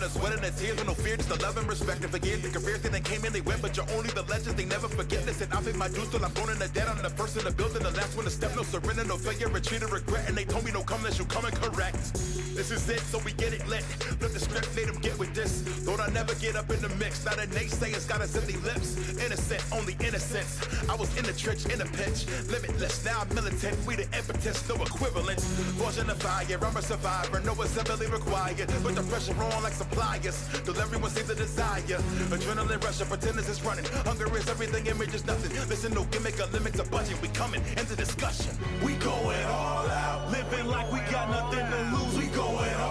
and the sweat and the tears with no fear, just the love and respect and forget the careers that they came in, they went, but you're only the legends, they never forget. this. And I paid my dues till I'm born in the dead. I'm the first in the building, the last one to step, no surrender, no failure, retreat or regret. And they told me no come unless you come and correct. This is it, so we get it lit. Flip the script, made them get with this. Thought I'd never get up in the mix. Now the naysayers got us empty lips. Innocent, only innocence. I was in the trench, in the pitch. Limitless, now I'm militant. We the impetus, no equivalent. Forging the fire, I'm a survivor. No assembly required. Put the pressure on like suppliers. Till everyone sees the desire. Adrenaline rush, pretenders is running. Hunger is everything, image is nothing. Listen, no gimmick or limits a budget. We coming into discussion. We going all out. Living like we got nothing to lose. We going all out.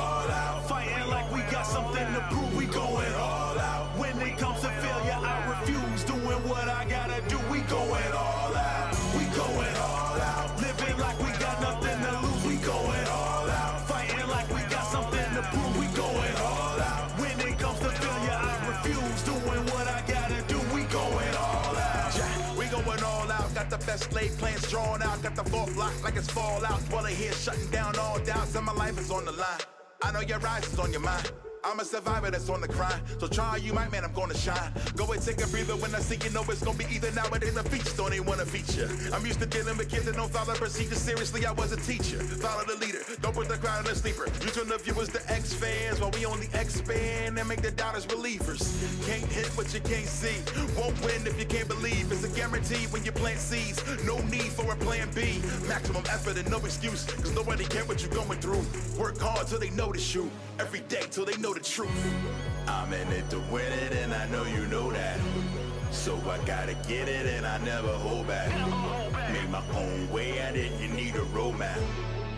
Got laid plans drawn out. Got the vault locked like it's fallout. Dwelling here, shutting down all doubts. And my life is on the line. I know your rise is on your mind. I'm a survivor that's on the grind. So try you might, man, I'm gonna shine. Go and take a breather when I see you know it's gonna be either nowadays or feature. Don't even wanna feature. I'm used to dealing with kids that don't follow procedures. Seriously, I was a teacher. Follow the leader. Don't put the crowd in a sleeper. You turn the viewers to X fans while we only expand and make the doubters believers. Can't hit what you can't see. Won't win if you can't believe. It's a guarantee when you plant seeds. No need for a plan B. Maximum effort and no excuse. Cause nobody care what you're going through. Work hard till they notice you. Every day till they know the truth. I'm in it to win it, and I know you know that. So I gotta get it, and I never hold back. Make my own way at it, you need a roadmap.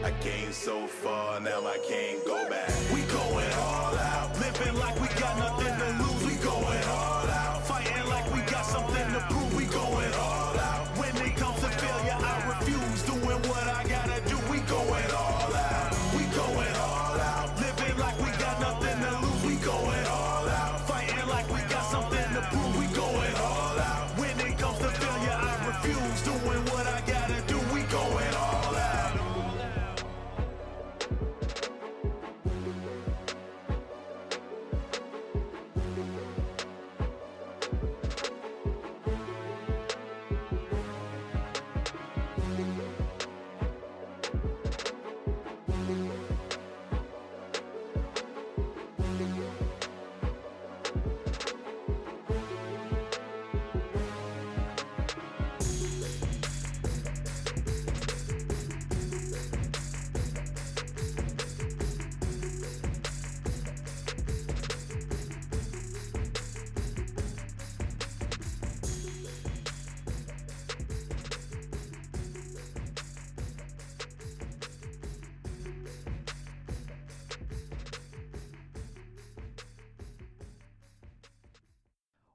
I came so far, now I can't go back. We going all out, living like we got nothing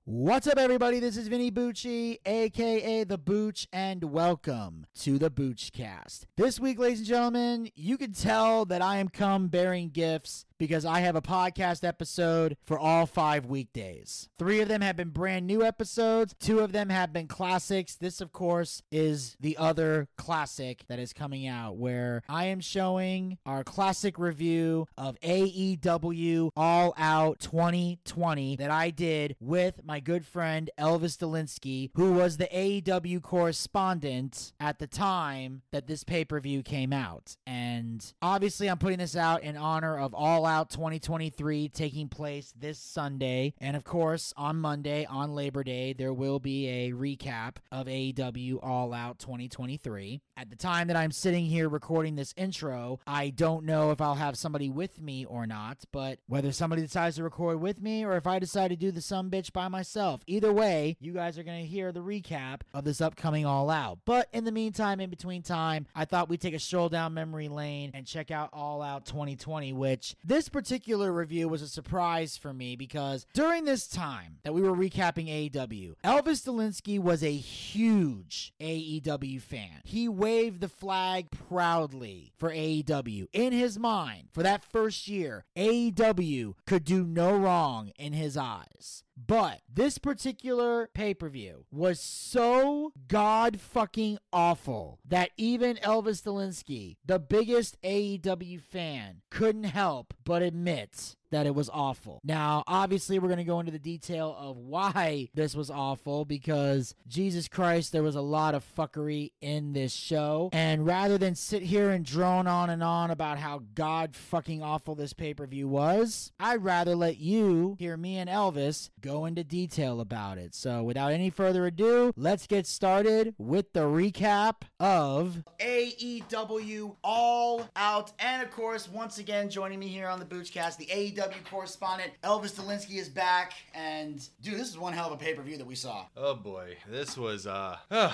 What's up, everybody? This is Vinny Bucci, aka The Booch, and welcome to the Boochcast. This week, ladies and gentlemen, you can tell that I am come bearing gifts because I have a podcast episode for all five weekdays. Three of them have been brand new episodes, two of them have been classics. This, of course, is the other classic that is coming out where I am showing our classic review of AEW All Out 2020 that I did with my good friend Elvis Dolinski, who was the AEW correspondent at the time that this pay per view came out. And obviously, I'm putting this out in honor of All Out 2023 taking place this Sunday. And of course, on Monday, on Labor Day, there will be a recap of AEW All Out 2023. At the time that I'm sitting here recording this intro, I don't know if I'll have somebody with me or not, but whether somebody decides to record with me or if I decide to do the some bitch by myself, either way, you guys are going to hear the recap of this upcoming All Out. But in the meantime, in between time, I thought we'd take a stroll down memory lane and check out All Out 2020, which this particular review was a surprise for me because during this time that we were recapping AEW, Elvis Dolinski was a huge AEW fan. He waved the flag proudly for AEW. In his mind, for that first year, AEW could do no wrong in his eyes. But this particular pay per view was so god fucking awful that even Elvis Dolinski, the biggest AEW fan, couldn't help but admit that it was awful. Now, obviously, we're going to go into the detail of why this was awful because Jesus Christ, there was a lot of fuckery in this show. And rather than sit here and drone on and on about how god fucking awful this pay per view was, I'd rather let you hear me and Elvis go into detail about it. So, without any further ado, let's get started with the recap of AEW All Out. And of course, once again, joining me here on the Boochcast, the AEW correspondent Elvis Dolinski is back. And dude, this is one hell of a pay per view that we saw. Oh boy, this was uh. all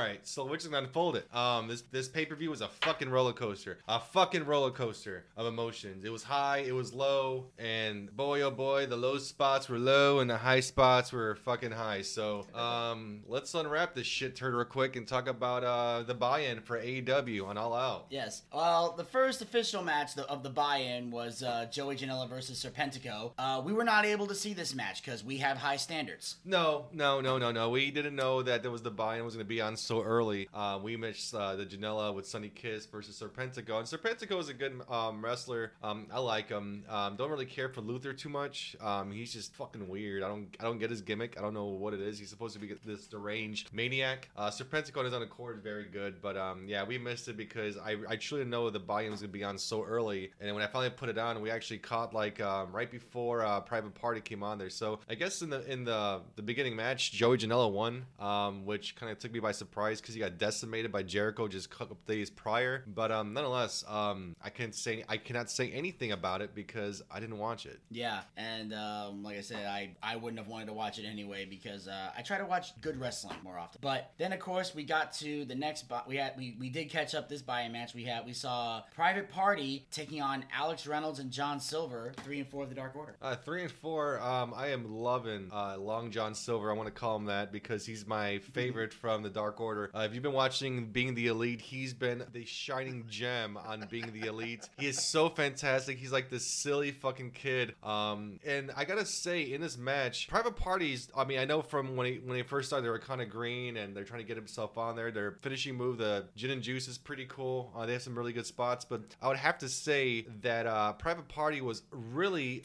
right, so which is gonna unfold it? Um, this this pay per view was a fucking roller coaster, a fucking roller coaster of emotions. It was high, it was low, and boy oh boy, the low spots were low and the high spots were fucking high. So um, let's unwrap this shit turd real quick and talk about uh the buy-in for AEW on All Out. Yes. Well, the first official match of the buy-in was uh, Joey Janela versus Serpentico. Uh, we were not able to see this match because we have high standards. No, no, no, no, no. We didn't know that there was the buy-in was going to be on so early. Uh, we missed uh, the Janela with Sonny Kiss versus Serpentico, and Serpentico is a good um, wrestler. Um, I like him. Um, don't really care for Luther too much. Um, he's just fucking weird. I don't, I don't get his gimmick. I don't know what it is. He's supposed to be this deranged maniac. Uh, Serpentico on own accord very good, but um, yeah, we missed it because I, I truly know the buy-in was going to be on so early, and when I finally put it on, we actually caught like um, right before uh, Private Party came on there. So I guess in the in the the beginning match, Joey Janela won, um, which kind of took me by surprise because he got decimated by Jericho just a couple days prior. But um, nonetheless, um, I can't say I cannot say anything about it because I didn't watch it. Yeah, and um, like I said, I I wouldn't have wanted to watch it anyway because uh, I try to watch good wrestling more often. But then of course we got to the next. Bo- we had we, we did catch up this buy-in match. We had we saw Private Party taking on Alex Reynolds and John Silver, three and four of the Dark Order. Uh, three and four, um, I am loving uh, Long John Silver. I want to call him that because he's my favorite from the Dark Order. Uh, if you've been watching Being the Elite, he's been the shining gem on Being the Elite. He is so fantastic. He's like this silly fucking kid. Um, and I gotta say, in this match, Private Parties. I mean, I know from when he when they first started, they were kind of green and they're trying to get himself on there. Their finishing move, the Gin and Juice, is pretty cool. Uh, they have some really good spots, but I would have to say that uh, Private Party was really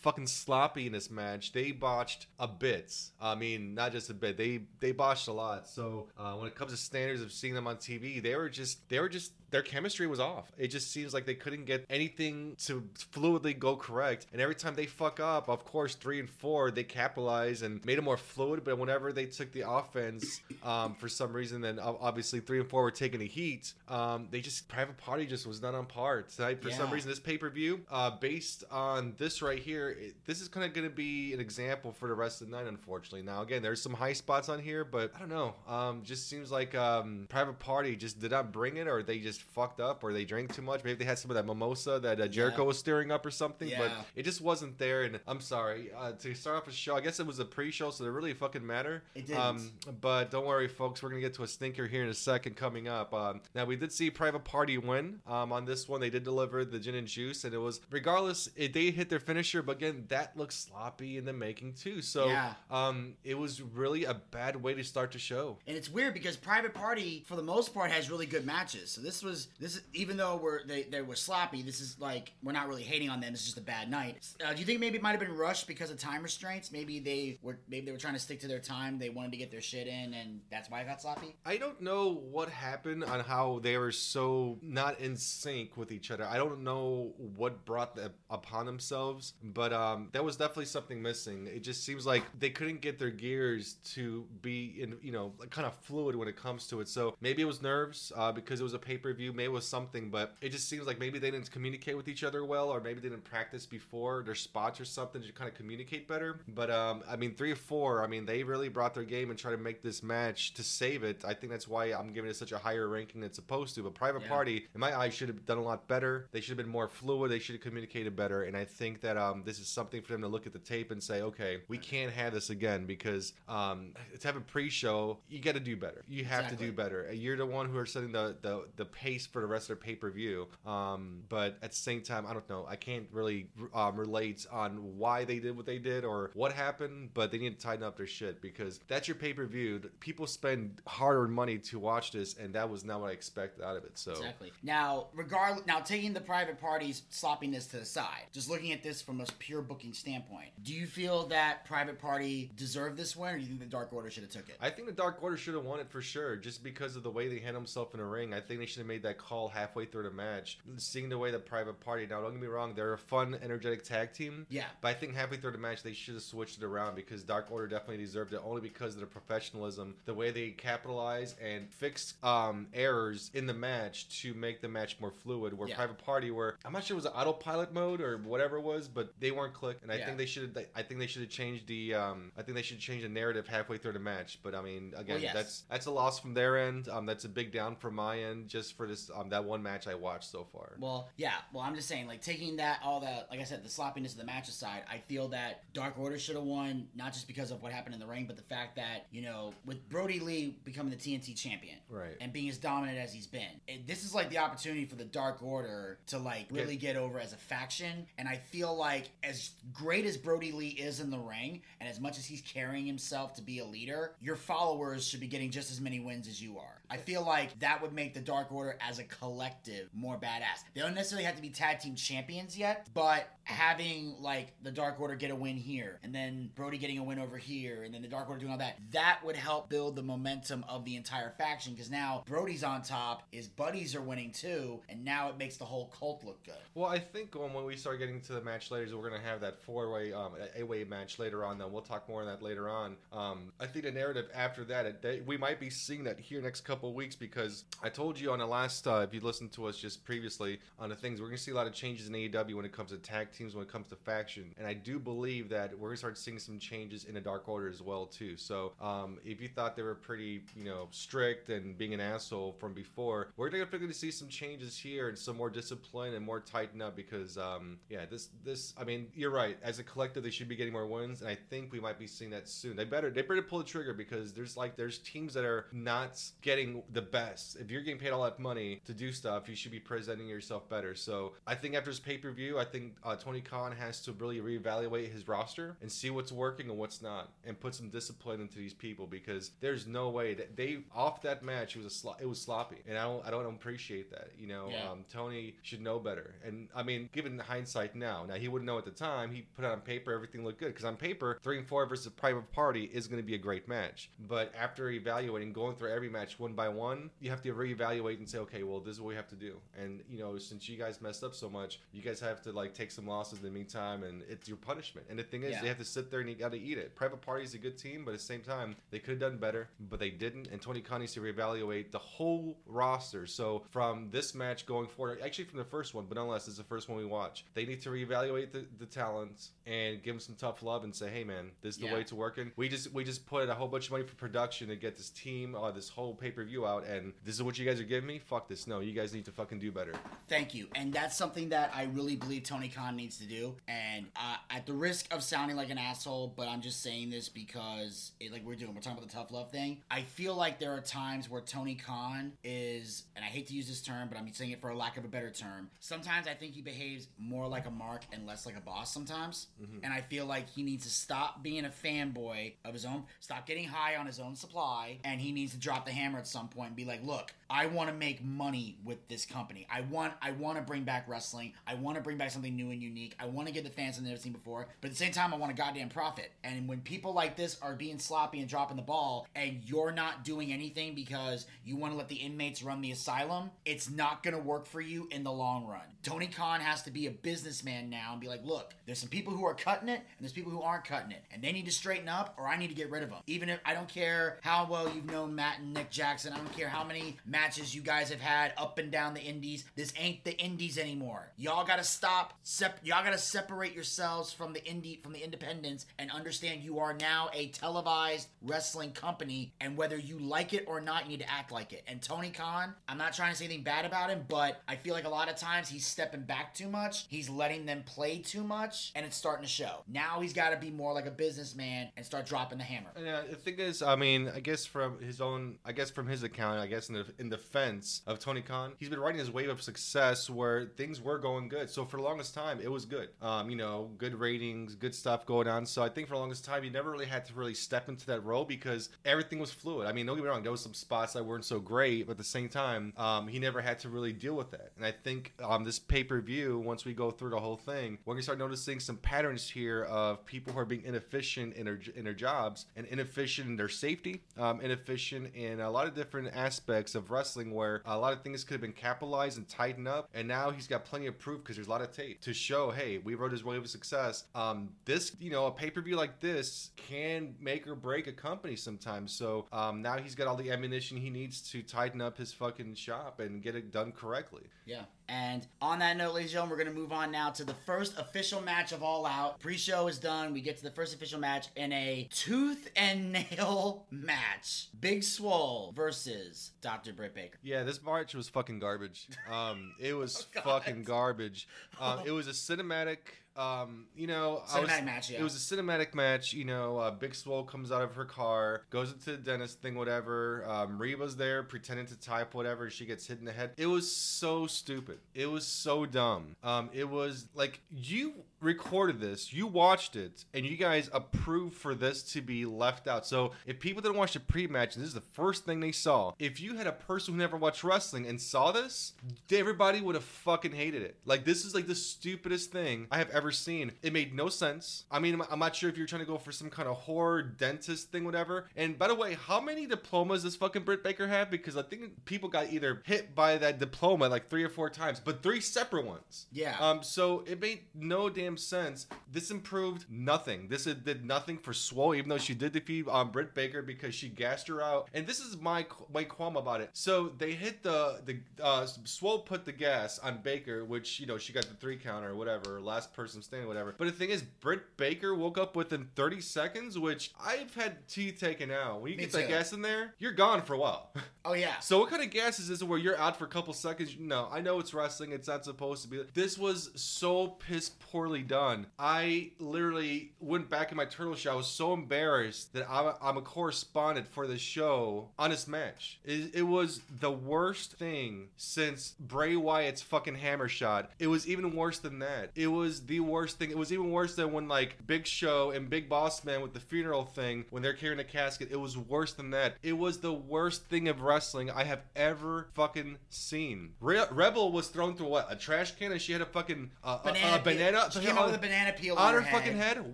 fucking sloppy in this match. They botched a bit. I mean, not just a bit. They they botched a lot. So uh, when it comes to standards of seeing them on TV, they were just they were just their chemistry was off. It just seems like they couldn't get anything to fluidly go correct. And every time they fuck up, of course, three and four, they capitalize and made it more fluid. But whenever they took the offense, um, for some reason, then obviously three and four were taking the heat. Um, they just private party just was not on par tonight. For yeah. some reason, this pay per view, uh, based on this right here, it, this is kind of going to be an example for the rest of the night. Unfortunately, now again, there's some high spots on here, but I don't know. Um, just seems like um, private party just did not bring it, or they just fucked up or they drank too much. Maybe they had some of that mimosa that uh, Jericho yeah. was stirring up or something, yeah. but it just wasn't there. And I'm sorry uh, to start off a show. I guess it was a pre-show, so it really fucking matter. It didn't. Um, but don't worry, folks. We're gonna get to a stinker here in a second coming up. Um, now we did see Private Party win um, on this one. They did deliver the gin and juice, and it was regardless. It, they hit their finisher, but again, that looks sloppy in the making too. So yeah. um, it was really a bad way to start the show. And it's weird because Private Party, for the most part, has really good matches. So this was this is even though we're they, they were sloppy. This is like we're not really hating on them. It's just a bad night. Uh, do you think maybe it might have been rushed because of time restraints? Maybe they were maybe they were trying to stick to their time. They wanted to get their shit in, and that's why it got sloppy. I don't know what happened on how they were so not in sync with each other. I don't know what brought that upon themselves, but um, that was definitely something missing. It just seems like they couldn't get their gears to be in you know kind of fluid when it comes to it. So maybe it was nerves uh, because it was a pay per view. Maybe it was something, but it just seems like maybe they didn't communicate with each other well, or maybe they didn't practice before their spots or something to kind of communicate better. But um, I mean, three or four, I mean, they really brought their game and tried to make this match to save it. I think that's why I'm giving it such a higher ranking than it's supposed to. But Private yeah. Party, in my eyes, should have done a lot better. They should have been more fluid. They should have communicated better. And I think that um, this is something for them to look at the tape and say, okay, we can't have this again because um, to have a pre-show, you got to do better. You have exactly. to do better. You're the one who are setting the, the, the pace for the rest of their pay-per-view. Um, but at the same time, I don't know. I can't really um, relate on why they did what they did or what happened, but they need to tighten up their shit because that's your pay per view. People spend hard earned money to watch this, and that was not what I expected out of it. So exactly. Now, regardless, now taking the private parties sloppiness to the side, just looking at this from a pure booking standpoint. Do you feel that Private Party deserved this win, or do you think the Dark Order should have took it? I think the Dark Order should have won it for sure, just because of the way they handle themselves in the ring. I think they should have made that call halfway through the match. Seeing the way the Private Party, now don't get me wrong, they're a fun, energetic tag team. Yeah. But I think halfway through the match they should have switched it around because Dark Order definitely deserved it only because of the professionalism, the way they capitalize and fix um, errors in the match to make the match more fluid. Where Yeah. Private Party were, I'm not sure it was autopilot mode or whatever it was, but they weren't clicked, and I Yeah. think they should. I think they should have changed the. Um, I think they should change the narrative halfway through the match. But I mean, again, Well, yes. that's that's a loss from their end. Um, that's a big down from my end, just for this um that one match I watched so far. Well, yeah. Well, I'm just saying, like taking that all the, like I said, the sloppiness of the match aside, I feel that Dark Order should have won, not just because of what happened in the ring, but the fact that you know, with Brodie Lee becoming the TNT champion, Right. and being as dominant as he's been, it, this is like the opportunity for the Dark Order to like really get over as a faction. And I feel like as great as Brodie Lee is in the ring, and as much as he's carrying himself to be a leader, your followers should be getting just as many wins as you are. I feel like that would make the Dark Order as a collective more badass. They don't necessarily have to be tag team champions yet, but having like the Dark Order get a win here, and then Brodie getting a win over here, and then the Dark Order doing all that, that would help build the momentum of the entire faction because now Brodie's on top, his buddies are winning too, and now it makes the whole cult look good. Well, I think um, when we start getting to the match later, we're gonna have that four-way, um, a-way match later on. Then we'll talk more on that later on. Um, I think the narrative after that, it, they, we might be seeing that here next couple weeks because I told you on the last, uh, if you listened to us just previously on the things, we're gonna see a lot of changes in AEW when it comes to tag teams, when it comes to faction, and I do believe that we're gonna start seeing some changes in the Dark Order as well too. So um, if you thought they were pretty, you know, strict and being an asshole from before, we're going to see some changes here and some more discipline and more tighten up because, um, yeah, this this I mean, you're right. As a collective, they should be getting more wins, and I think we might be seeing that soon. They better they better pull the trigger because there's like there's teams that are not getting the best. If you're getting paid all that money to do stuff, you should be presenting yourself better. So I think after this pay per view, I think uh, Tony Khan has to really reevaluate his roster and see what's working and what's not, and put some discipline into these people because there's no way that they off that match it was a slo- it was sloppy, and I don't I don't appreciate that. You know, Yeah. um, Tony should know better. And I mean, given hindsight now, now he wouldn't know at the time. He put it on paper, everything looked good because on paper, three and four versus Private Party is going to be a great match. But after evaluating, going through every match one by one, you have to reevaluate and say, okay, well, this is what we have to do. And you know, since you guys messed up so much, you guys have to like take some losses in the meantime, and it's your punishment. And the thing is, Yeah. they have to sit there and you got to eat it. Private Party is a good team, but at the same time, they could have done better, but they didn't. And Tony Khan needs to reevaluate the whole roster. So from this match going forward, actually from the first one, but nonetheless, it's the first one we watch. They need to reevaluate the, the talents and give them some tough love and say, hey man, this is the Yeah. way it's working. We just we just put a whole bunch of money for production to get this team, uh, this whole pay per view out, and this is what you guys are giving me. Fuck this. No, you guys need to fucking do better. Thank you. And that's something that I really believe Tony Khan needs to do. And uh, at the risk of sounding like an asshole, but I'm just saying this because, it, like we're doing, we're talking about the tough love thing. I feel like there are times where Tony Khan is, and I hate to use this term, but I'm saying it for a lack of a better term. Sometimes I think he behaves more like a mark and less like a boss sometimes. And I feel like he needs to stop being a fanboy of his own, stop getting high on his own supply, and he needs to drop the hammer at some point and be like, look, I want to make money with this company. I want I want to bring back wrestling. I want to bring back something new and unique. I want to give the fans something they've seen before. But at the same time, I want a goddamn profit. And when people like this are being sloppy and dropping the ball, and you're not doing anything because you want to let the inmates run the asylum, it's not going to work for you in the long run. Tony Khan has to be a businessman now and be like, look, there's some people who are cutting it, and there's people who aren't cutting it, and they need to straighten up, or I need to get rid of them. Even if I don't care how well you've known Matt and Nick Jackson, I don't care how many matches you guys have had up and down the indies. This ain't the indies anymore. Y'all gotta stop. Sep- y'all gotta separate yourselves from the indie from the independents and understand you are now a televised wrestling company. And whether you like it or not, you need to act like it. And Tony Khan, I'm not trying to say anything bad about him, but I feel like a lot of times he's stepping back too much. He's letting them play too much, and it's starting to show. Now he's got to be more like a businessman and start dropping the hammer. Yeah, uh, the thing is, I mean, I guess from his own, I guess from his account, I guess in the in defense of Tony Khan, he's been riding his wave of success where things were going good. So for the longest time, it was good. Um, you know, good ratings, good stuff going on. So I think for the longest time, he never really had to really step into that role because everything was fluid. I mean, don't get me wrong, there was some spots that weren't so great, but at the same time, um, he never had to really deal with that. And I think um, this pay per view, once we go through the whole thing, we're gonna start noticing some patterns here of people who are being inefficient in their in their jobs and inefficient in their safety, um, inefficient in a lot of different aspects of wrestling where a lot of things could have been capitalized and tightened up, and now he's got plenty of proof because there's a lot of tape to show, hey, we rode his wave of success. Um, this, you know, a pay per view like this can make or break a company sometimes. So um, now he's got all the ammunition he needs to tighten up his fucking shop and get it done correctly. Yeah. And on that note, ladies and gentlemen, we're going to move on now to the first official match of All Out. Pre show is done. We get to the first official match in a tooth and nail match Big Swole versus Dr. Britt Baker. Yeah, this match was fucking garbage. Um, it was Oh, fucking garbage. Um, it was a cinematic. Um, you know, I was- match, yeah. It was a cinematic match. You know, uh, Big Swole comes out of her car, goes into the dentist thing, whatever. Um, Reba's there pretending to type whatever. She gets hit in the head. It was so stupid. It was so dumb. Um, it was like you recorded this, you watched it, and you guys approved for this to be left out. So if people didn't watch the pre-match, and this is the first thing they saw, if you had a person who never watched wrestling and saw this, everybody would have fucking hated it. Like this is like the stupidest thing I have ever seen. It made no sense. I mean, I'm- I'm not sure if you're trying to go for some kind of horror dentist thing, whatever. And by the way, how many diplomas does fucking Britt Baker have? Because I think people got either hit by that diploma like three or four times, but three separate ones. Yeah. Um. So it made no damn sense. This improved nothing. This did nothing for Swole, even though she did defeat um, Britt Baker because she gassed her out. And this is my my qualm about it. So they hit the the uh, Swole put the gas on Baker, which you know she got the three counter or whatever, last person standing, whatever. But the thing is, Britt Baker woke up within 30 seconds, which I've had teeth taken out. When you Me get that gas in there, you're gone for a while. Oh, yeah. So what kind of gas is this where you're out for a couple seconds? No, I know it's wrestling. It's not supposed to be. This was so piss poorly done. I literally went back in my turtle shell. I was so embarrassed that I'm a, I'm a correspondent for the show on this match. It, it was the worst thing since Bray Wyatt's fucking hammer shot. It was even worse than that. It was the worst thing. It was even worse than when like Big Show and Big Boss Man with the funeral thing when they're carrying a casket. It was worse than that. It was the worst thing of wrestling I have ever fucking seen. Re- Rebel was thrown through what? A trash can and she had a fucking uh, Banana. a, a banana came out with a banana peel on her head. fucking head.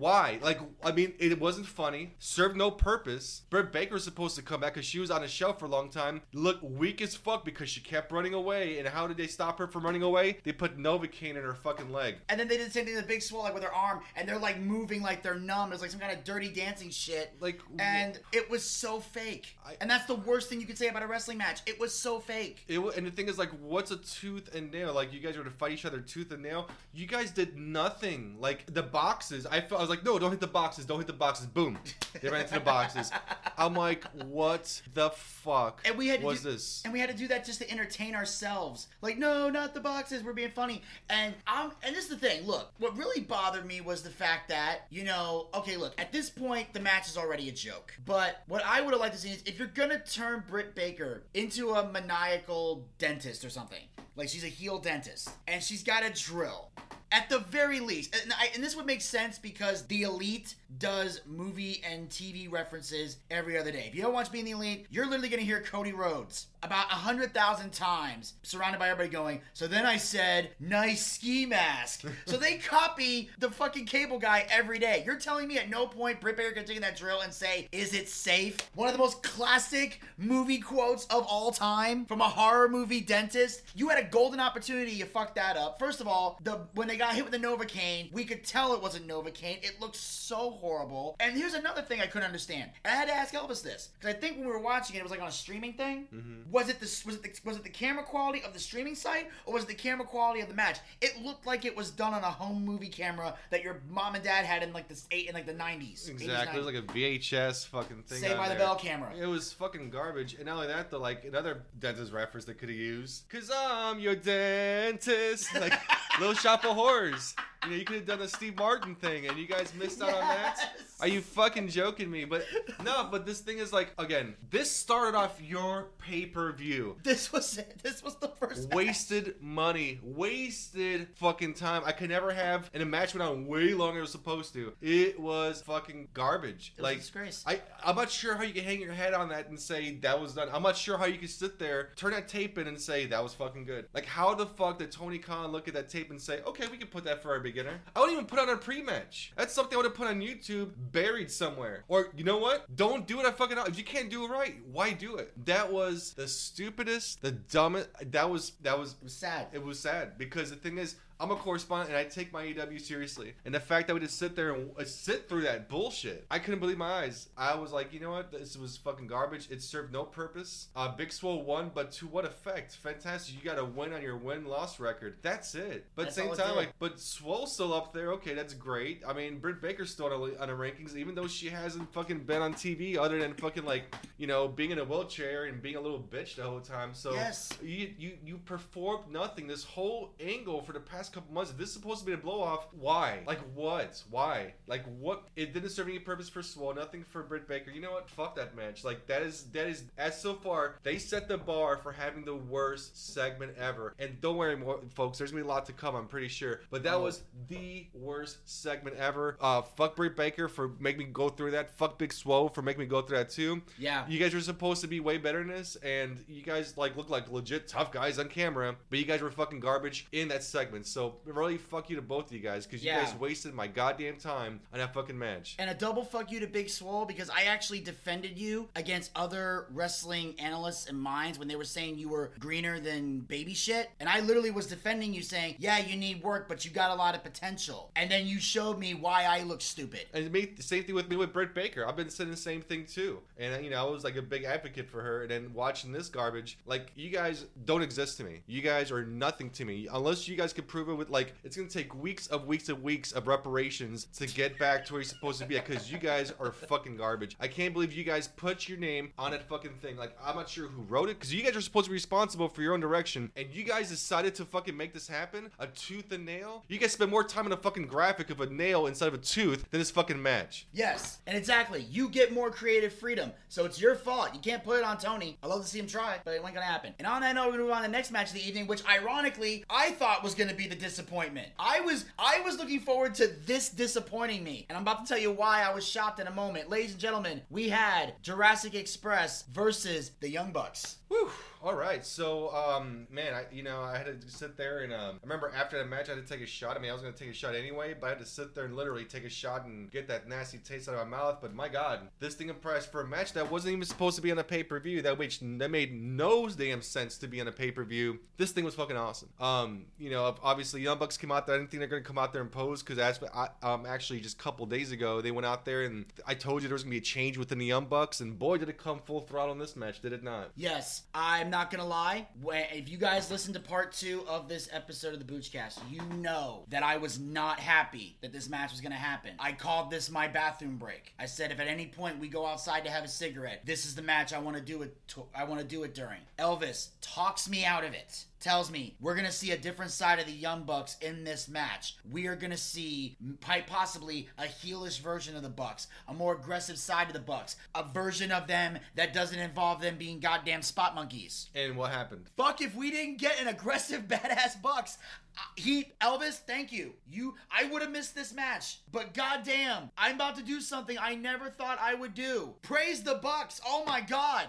Why? Like, I mean, it wasn't funny. Served no purpose. Britt Baker was supposed to come back because she was on a shelf for a long time. Looked weak as fuck because she kept running away. And how did they stop her from running away? They put Novocaine in her fucking leg. And then they did the same thing to the big swole, like with her arm, and they're like moving like they're numb. It's like some kind of dirty dancing shit. Like, and it was so fake. I- and that's the worst thing you could say about a wrestling match. It was so fake. It and the thing is, like, what's a tooth and nail? Like, you guys were to fight each other tooth and nail. You guys did nothing. Like the boxes, I felt I was like, no, don't hit the boxes, don't hit the boxes. Boom, they ran into the boxes. I'm like, what the fuck And we had to was do, this? And we had to do that just to entertain ourselves. Like, no, not the boxes. We're being funny. And I'm and this is the thing. Look, what really bothered me was the fact that, you know, okay, look, at this point the match is already a joke. But what I would have liked to see is if you're gonna turn Britt Baker into a maniacal dentist or something, like she's a heel dentist, and she's got a drill. At the very least, and, I, and this would make sense because the Elite does movie and TV references every other day. If you don't watch Being the Elite, you're literally going to hear Cody Rhodes about a hundred thousand times, surrounded by everybody going. So then I said, "Nice ski mask." so they copy the fucking cable guy every day. You're telling me at no point Britt Baker can take that drill and say, "Is it safe?" One of the most classic movie quotes of all time from a horror movie dentist. You had a golden opportunity. You fucked that up. First of all, the when they got hit with the Novocaine, we could tell it wasn't Novocaine. It looked so horrible. And here's another thing I couldn't understand. And I had to ask Elvis this because I think when we were watching it, it was like on a streaming thing. Mm-hmm. Was it the was it the, was it the camera quality of the streaming site or was it the camera quality of the match? It looked like it was done on a home movie camera that your mom and dad had in like the eight in like the 90s. 80s, Exactly. It was like a VHS fucking thing. Saved by the. Bell camera. It was fucking garbage. And not only that, though, like another dentist reference they could have used. Cause I'm your dentist. Like Little Shop of Horrors. You know, you could have done the Steve Martin thing, and you guys missed out on that. Are you fucking joking me? But no, but this thing is like again. This started off your pay per view. This was it. This was the first. match. Wasted money, wasted fucking time. I could never have, and a match went on way longer than it was supposed to. It was fucking garbage. Was like disgrace. I, I'm not sure how you can hang your head on that and say that was done. I'm not sure how you can sit there, turn that tape in, and say that was fucking good. Like, how the fuck did Tony Khan look at that tape and say, okay, we can put that for our beginner? I wouldn't even put on a pre-match. That's something I would have put on YouTube, buried somewhere. Or you know what? Don't do it. I fucking if you can't do it right, why do it? That was the stupidest, the dumbest. That was that was It was sad. it was sad because the thing is, I'm a correspondent and I take my AEW seriously. And the fact that we just sit there and uh, sit through that bullshit, I couldn't believe my eyes. I was like, you know what? This was fucking garbage. It served no purpose. Uh, Big Swole won, but to what effect? Fantastic. You got to win on your win loss record. That's it. But at That's the same time, did. like, but Swole's still up there. Okay, that's great. I mean, Britt Baker's still on the, on the rankings, even though she hasn't fucking been on TV other than fucking like, you know, being in a wheelchair and being a little bitch the whole time. So Yes. you you you performed nothing. This whole angle for the past couple months. If this is supposed to be a blow off, why? Like what? Why? Like what? It didn't serve any purpose for Swole. Nothing for Britt Baker. You know what? Fuck that match. Like that is that is as so far they set the bar for having the worst segment ever. And don't worry, more folks. There's gonna be a lot to come. I'm pretty sure. But that was the worst segment ever. Uh, fuck Britt Baker for making me go through that. Fuck Big Swole for making me go through that too. Yeah. You guys were supposed to be way better than this, and you guys like look like legit tough guys on camera, but you guys were fucking garbage in that segment. So really, fuck you to both of you guys because you Yeah. guys wasted my goddamn time on that fucking match. And a double fuck you to Big Swole because I actually defended you against other wrestling analysts and minds when they were saying you were greener than baby shit. And I literally was defending you saying, yeah, you need work, but you got a lot of potential. And then you showed me why I look stupid. And the same thing with me with Britt Baker. I've been saying the same thing too. And you know, I was like a big advocate for her. And then watching this garbage, like you guys don't exist to me. You guys are nothing to me unless you guys can prove it with like it's gonna take weeks of weeks of weeks of reparations to get back to where you're supposed to be. Because you guys are fucking garbage. I can't believe you guys put your name on that fucking thing. Like I'm not sure who wrote it because you guys are supposed to be responsible for your own direction, and you guys decided to fucking make this happen. A tooth and nail. You guys spend more time on a fucking graphic of a nail instead of a tooth than this fucking match. Yes, and exactly. You get more creative freedom, so it's your fault. You can't put it on Tony. I love to see him try, but it ain't gonna happen. And on that note, we're gonna move on to the next match of the evening, which ironically I thought was gonna be the disappointment. I was I was looking forward to this disappointing me, and I'm about to tell you why I was shocked in a moment. Ladies and gentlemen, we had Jurassic Express versus the Young Bucks. Whew. All right. So, um, man, I you know I had to sit there and um, I remember after that match I had to take a shot. I mean, I was gonna take a shot anyway, but I had to sit there and literally take a shot and get that nasty taste out of my mouth. But my God, this thing impressed for a match that wasn't even supposed to be on a pay per view. That which that made no damn sense to be on a pay per view. This thing was fucking awesome. Um, you know, obviously Young Bucks came out there. I didn't think they're gonna come out there and pose because um actually just a couple days ago they went out there and I told you there was gonna be a change within the Young Bucks and boy did it come full throttle in this match, did it not? Yes, I'm not gonna lie. If you guys listened to part two of this episode of the Boochcast, you know that I was not happy that this match was gonna happen. I called this my bathroom break. I said if at any point we go outside to have a cigarette, this is the match I want to do it. To, I want to do it during. Elvis talks me out of it. Tells me we're gonna see a different side of the Young Bucks in this match. We are gonna see m- possibly a heelish version of the Bucks, a more aggressive side of the Bucks, a version of them that doesn't involve them being goddamn spot monkeys. And what happened? Fuck if we didn't get an aggressive badass Bucks. Uh, He Elvis, thank you. You I would have missed this match. But goddamn, I'm about to do something I never thought I would do. Praise the Bucks. Oh my god.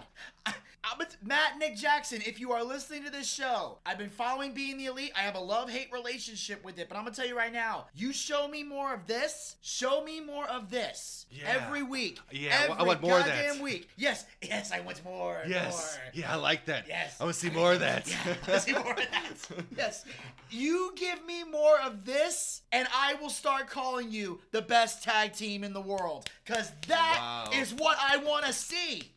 I, Matt Nick Jackson, if you are listening to this show, I've been following Being the Elite. I have a love-hate relationship with it, but I'm gonna tell you right now, you show me more of this, show me more of this Yeah. every week. Yeah, I every I want more of that. goddamn week. Yes, yes, I want more. more. Yeah, I like that. Yes. I want to see more of that. Yeah, let's see more of that. Yes. You give me more of this, and I will start calling you the best tag team in the world. Because that is Wow. what I want to see.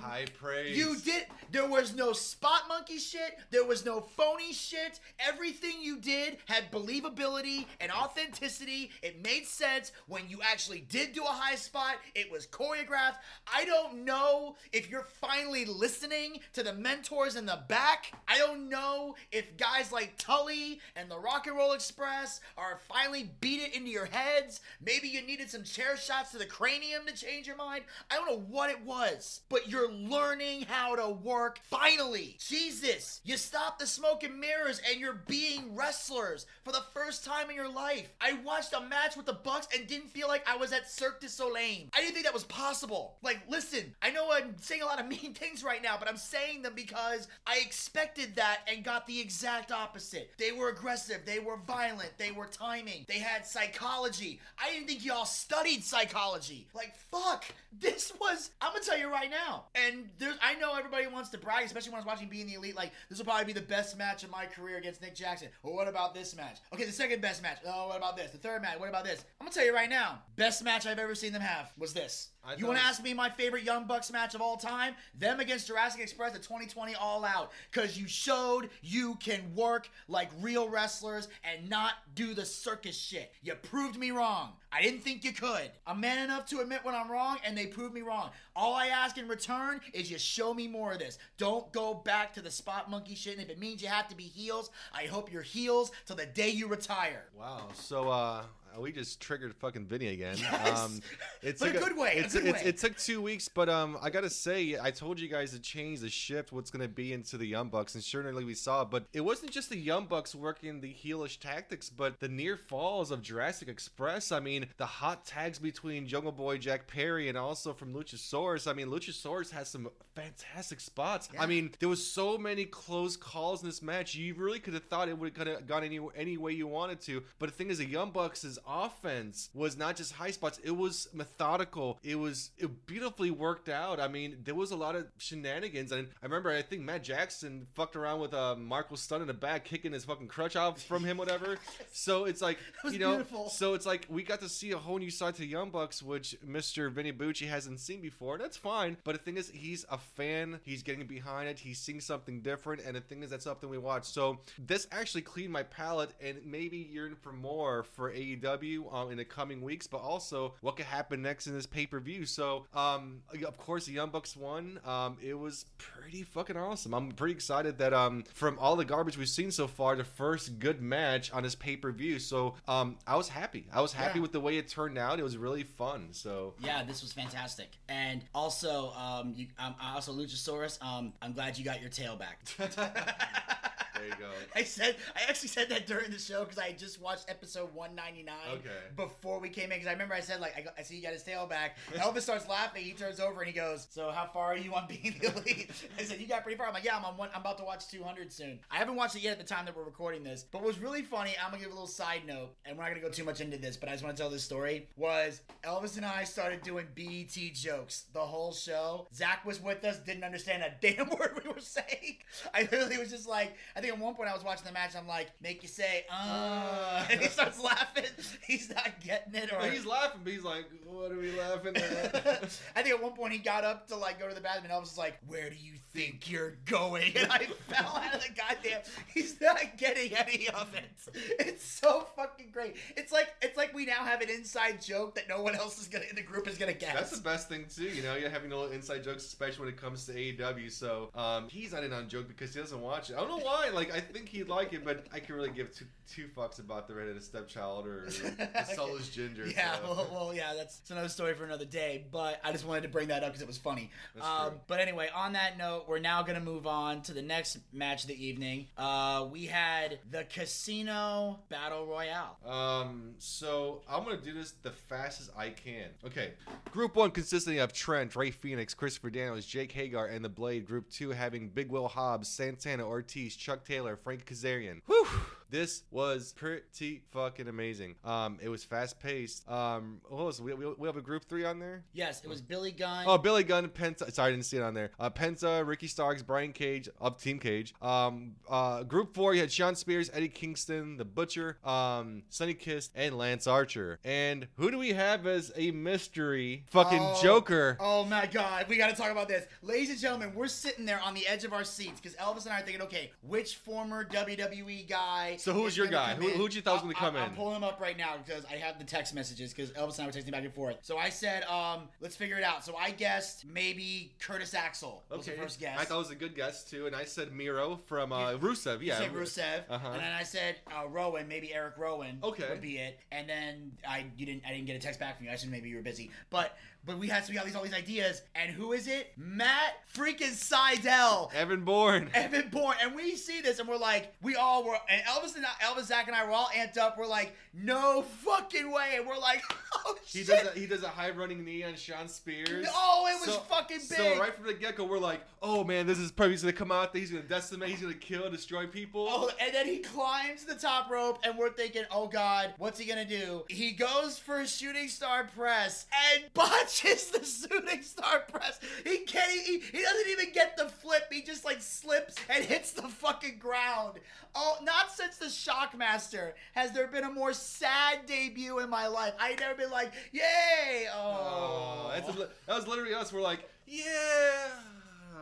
High praise. You did. There was no spot monkey shit. There was no phony shit. Everything you did had believability and authenticity. It made sense when you actually did do a high spot. It was choreographed. I don't know if you're finally listening to the mentors in the back. I don't know if guys like Tully and the Rock and Roll Express are finally beat it into your heads. Maybe you needed some chair shots to the cranium to change your mind. I don't know what it was, but you're learning how to work finally. Jesus, you stop the smoke and mirrors and you're being wrestlers for the first time in your life. I watched a match with the Bucks and didn't feel like I was at Cirque du Soleil. I didn't think that was possible. Like, listen, I know I'm saying a lot of mean things right now, but I'm saying them because I expected that and got the exact opposite. They were aggressive, they were violent, they were timing, they had psychology. I didn't think y'all studied psychology. Like, fuck, this was, I'm gonna tell you right now. And there's, I know everybody wants to brag, especially when I was watching Being the Elite, like, this will probably be the best match of my career against Nick Jackson. Well, what about this match? Okay, the second best match. Oh, what about this? The third match, what about this? I'm gonna tell you right now, best match I've ever seen them have was this. I you want to ask me my favorite Young Bucks match of all time? Them against Jurassic Express at 2020 All Out. Because you showed you can work like real wrestlers and not do the circus shit. You proved me wrong. I didn't think you could. I'm man enough to admit when I'm wrong, and they proved me wrong. All I ask in return is you show me more of this. Don't go back to the spot monkey shit. And if it means you have to be heels, I hope you're heels till the day you retire. Wow. So uh we just triggered fucking Vinny again. Yes. it's But a good way, a good it's, way. it took two weeks, but um, I gotta say, I told you guys to change the shift. What's gonna be into the Young Bucks, and certainly we saw. But it wasn't just the Young Bucks working the heelish tactics, but the near falls of Jurassic Express. I mean, the hot tags between Jungle Boy Jack Perry and also from Luchasaurus. I mean, Luchasaurus has some fantastic spots. I mean, there was so many close calls in this match. You really could have thought it would have gone any any way you wanted to. But the thing is, the Young Bucks' offense was not just high spots; it was methodical. It was it beautifully worked out. I mean, there was a lot of shenanigans, and I remember I think Matt Jackson fucked around with uh, Marko Stunt in the back, kicking his fucking crutch off from him, whatever. So it's like you know, beautiful. so it's like we got to see a whole new side to Young Bucks, which Mr. Vinny Bucci hasn't seen before. That's fine. But the thing is, he's a fan. He's getting behind it. He's seeing something different. And the thing is, that's something we watch. So this actually cleaned my palate and maybe yearn for more for AEW um, in the coming weeks. But also, what could happen next in this pay per view? So, um, of course, the Young Bucks won. Um, it was pretty fucking awesome. I'm pretty excited that um, from all the garbage we've seen so far, the first good match on this pay per view. So um, I was happy. I was happy Yeah. with the way it turned out. It was really fun. So Yeah, this was fantastic. And also, um, you, um, also Luchasaurus, um, I'm glad you got your tail back. there you go. I said I actually said that during the show because I had just watched episode 199 Okay. before we came in because I remember I said like I, go, I see you got his tail back. Elvis starts laughing. He turns over and he goes, "So how far are you on being the elite?" I said, "You got pretty far." I'm like, "Yeah, I'm on one. I'm about to watch 200 soon." I haven't watched it yet at the time that we're recording this, but what was really funny. I'm gonna give a little side note, and we're not gonna go too much into this, but I just want to tell this story. Was Elvis and I started doing BET jokes the whole show. Zach was with us, didn't understand a damn word we were saying. I literally was just like, I think at one point I was watching the match, I'm like, make you say, uh, and he starts laughing. He's not getting it, or He's laughing, but he's like, "What are we laughing at?" I think at one point he got up to like go to the bathroom, and Elvis was like, "Where do you think you're going?" And I fell out of the goddamn. He's not getting any of it. It's so fucking great. It's like it's like we now have an inside joke that no one else is gonna in the group is gonna get. That's the best thing too, you know. You're having little inside jokes, especially when it comes to AEW. So um, he's not in on joke because he doesn't watch it. I don't know why. Like I think he'd like it, but I can really give two two fucks about the redheaded stepchild or the soulless ginger. Yeah, so. well, well, yeah, that's it's another story for another day. But I just wanted to bring that up because it was funny. That's Um, but anyway, on that note, we're now gonna move on to the next match of the evening. Uh, we had the Casino Battle Royale. Um, so I'm gonna do this the fastest I can. Okay. Group one consisting of Trent, Rey Fenix, Christopher Daniels, Jake Hager, and the Blade. Group two having Big Will Hobbs, Santana Ortiz, Chuck Taylor, Frank Kazarian. Whew. This was pretty fucking amazing. Um, it was fast paced. Um, what was we, we, we have a group three on there? Yes, it was Billy Gunn. Oh, Billy Gunn, Penta. Sorry, I didn't see it on there. Uh, Penta, Ricky Starks, Brian Cage up Team Cage. Um, uh, group four, you had Shawn Spears, Eddie Kingston, The Butcher, um, Sonny Kiss, and Lance Archer. And who do we have as a mystery fucking Oh, Joker? Oh my god, we got to talk about this. Ladies and gentlemen, we're sitting there on the edge of our seats because Elvis and I are thinking, okay, which former WWE guy. So who was your guy? Who- who'd you thought was gonna come I- in? I'm pulling him up right now because I have the text messages because Elvis and I were texting back and forth. So I said, um, let's figure it out. So I guessed maybe Curtis Axel was the first guess. I thought it was a good guess too, and I said Miro from uh, Rusev. You Yeah, said Rusev, Uh-huh. and then I said uh, Rowan, maybe Eric Rowan. Okay. would be it. And then I you didn't I didn't get a text back from you. I said maybe you were busy, but but we had so we got these all these ideas, and who is it? Matt freaking Sydal. Evan Bourne. Evan Bourne, and we see this, and we're like, we all were, and Elvis and Elvis, Zach, and I were all amped up. We're like, no fucking way, and we're like, oh He shit. does a, he does a high running knee on Shawn Spears. Oh, it was fucking big. So right from the get go, we're like, oh man, this is probably he's gonna come out there, he's gonna decimate, he's gonna kill, destroy people. Oh, and then he climbs the top rope, and we're thinking, oh god, what's he gonna do? He goes for a shooting star press and botches the shooting star press. He can't. He, he doesn't even get the flip. He just like slips and hits the fucking ground. Oh, not since the Shockmaster has there been a more sad debut in my life. I never been like, yay! Oh, Oh, a, that was literally us. We're like, yeah.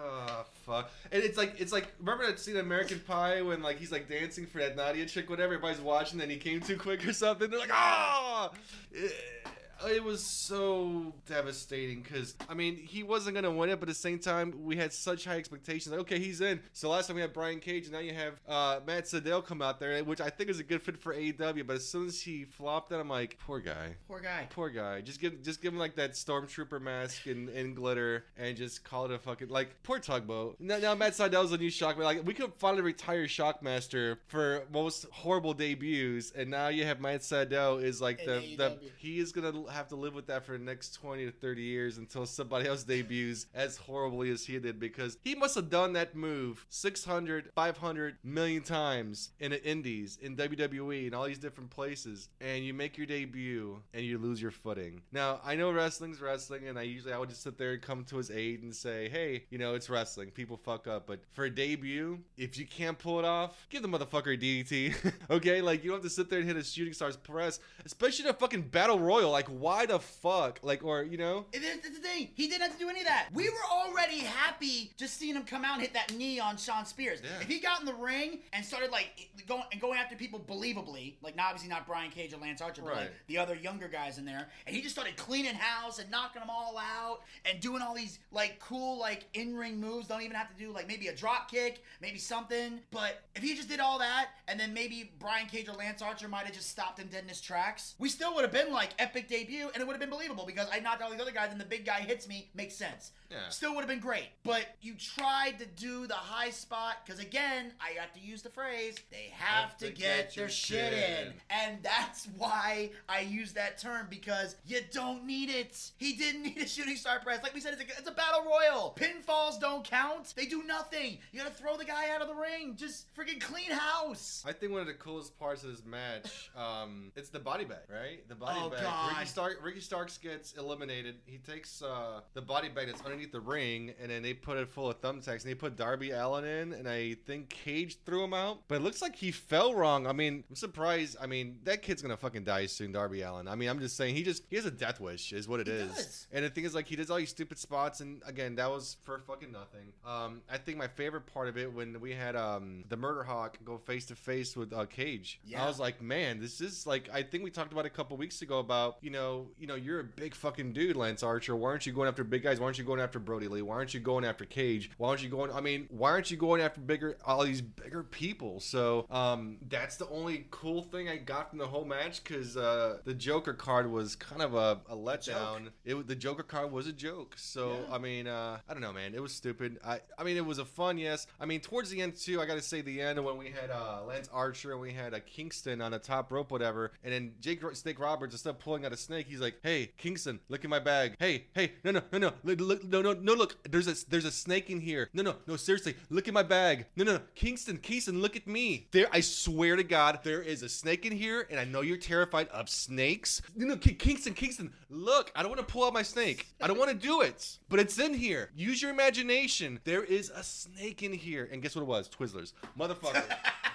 Oh, fuck. And it's like it's like remember that scene in American Pie when like he's like dancing for that Nadia chick, whatever. Everybody's watching, and he came too quick or something. They're like, ah. It, it was so devastating because I mean he wasn't gonna win it, but at the same time we had such high expectations. Like okay, he's in. So last time we had Brian Cage, and now you have uh, Matt Sydal come out there, which I think is a good fit for AEW. But as soon as he flopped that, I'm like, poor guy. poor guy. Poor guy. Just give just give him like that stormtrooper mask and, and glitter and just call it a fucking like poor tugboat. Now, now Matt Sydal's a new Shockmaster. Like we could finally retire Shockmaster for most horrible debuts, and now you have Matt Sydal is like the, the he is gonna have to live with that for the next twenty to thirty years until somebody else debuts as horribly as he did because he must have done that move 600, 500 million times in the Indies, in WWE, in all these different places, and you make your debut and you lose your footing. Now I know wrestling's wrestling, and I usually I would just sit there and come to his aid and say, hey, you know it's wrestling, people fuck up, but for a debut, if you can't pull it off, give the motherfucker a DDT, okay? Like you don't have to sit there and hit a shooting stars press, especially in a fucking battle royal. Like why the fuck? Like or you know? And That's the thing. He didn't have to do any of that. We were already happy just seeing him come out and hit that knee on Shawn Spears. Yeah. If he got in the ring and started like going and going after people believably, like not obviously not Brian Cage or Lance Archer, but like the other younger guys in there, and he just started cleaning house and knocking them all out and doing all these like cool like in ring moves. Don't even have to do like maybe a drop kick, maybe something. But if he just did all that and then maybe Brian Cage or Lance Archer might have just stopped him dead in his tracks, we still would have been like epic debut and it would have been believable because I knocked all these other guys and the big guy hits me. Makes sense. Yeah. Still would have been great. But you tried to do the high spot because again, I have to use the phrase, they have, to, get, their shit in. And that's why I use that term because you don't need it. He didn't need a shooting star press. Like we said, it's a, it's a battle royal. Pinfalls don't count. They do nothing. You gotta throw the guy out of the ring. Just freaking clean house. I think one of the coolest parts of this match, um, it's the body bag, right? The body Oh, bag. God. Ricky Stark, Ricky Starks gets eliminated. He takes uh, the body bag that's underneath the ring, and then they put it full of thumbtacks, and they put Darby Allin in, and I think Cage threw him out. But it looks like he fell wrong. I mean, I'm surprised. I mean, that kid's gonna fucking die soon, Darby Allin. I mean, I'm just saying, he just he has a death wish, is what it He is. does. And the thing is, like, he does all these stupid spots, and again, that was for fucking nothing. Um, I think my favorite part of it when we had um the Murder Hawk go face to face with uh, Cage. Yeah. I was like, man, this is like, I think we talked about a couple weeks ago about, you know, you know, you're a big fucking dude, Lance Archer. Why aren't you going after big guys? Why aren't you going after Brodie Lee? Why aren't you going after Cage? Why aren't you going? I mean, why aren't you going after bigger, all these bigger people? So, um, that's the only cool thing I got from the whole match because uh, the Joker card was kind of a, a letdown. It the Joker card was a joke. So, Yeah. I mean, uh, I don't know, man. It was stupid. I, I mean, it was a fun, yes. I mean, towards the end too, I got to say the end when we had uh, Lance Archer and we had a Kingston on the top rope, whatever, and then Jake Snake Roberts instead of pulling out a snake. He's like, "Hey, Kingston, look in my bag. Hey, hey, no, no, no, no, look, look, no, no, look. There's a there's a snake in here. No, no, no, seriously, look at my bag. No, no, no, Kingston, Kingston, look at me. There, I swear to God, there is a snake in here, and I know you're terrified of snakes. No, no, Ki- Kingston, Kingston, look. I don't want to pull out my snake. I don't want to do it, but it's in here. Use your imagination. There is a snake in here, and guess what it was? Twizzlers, motherfucker.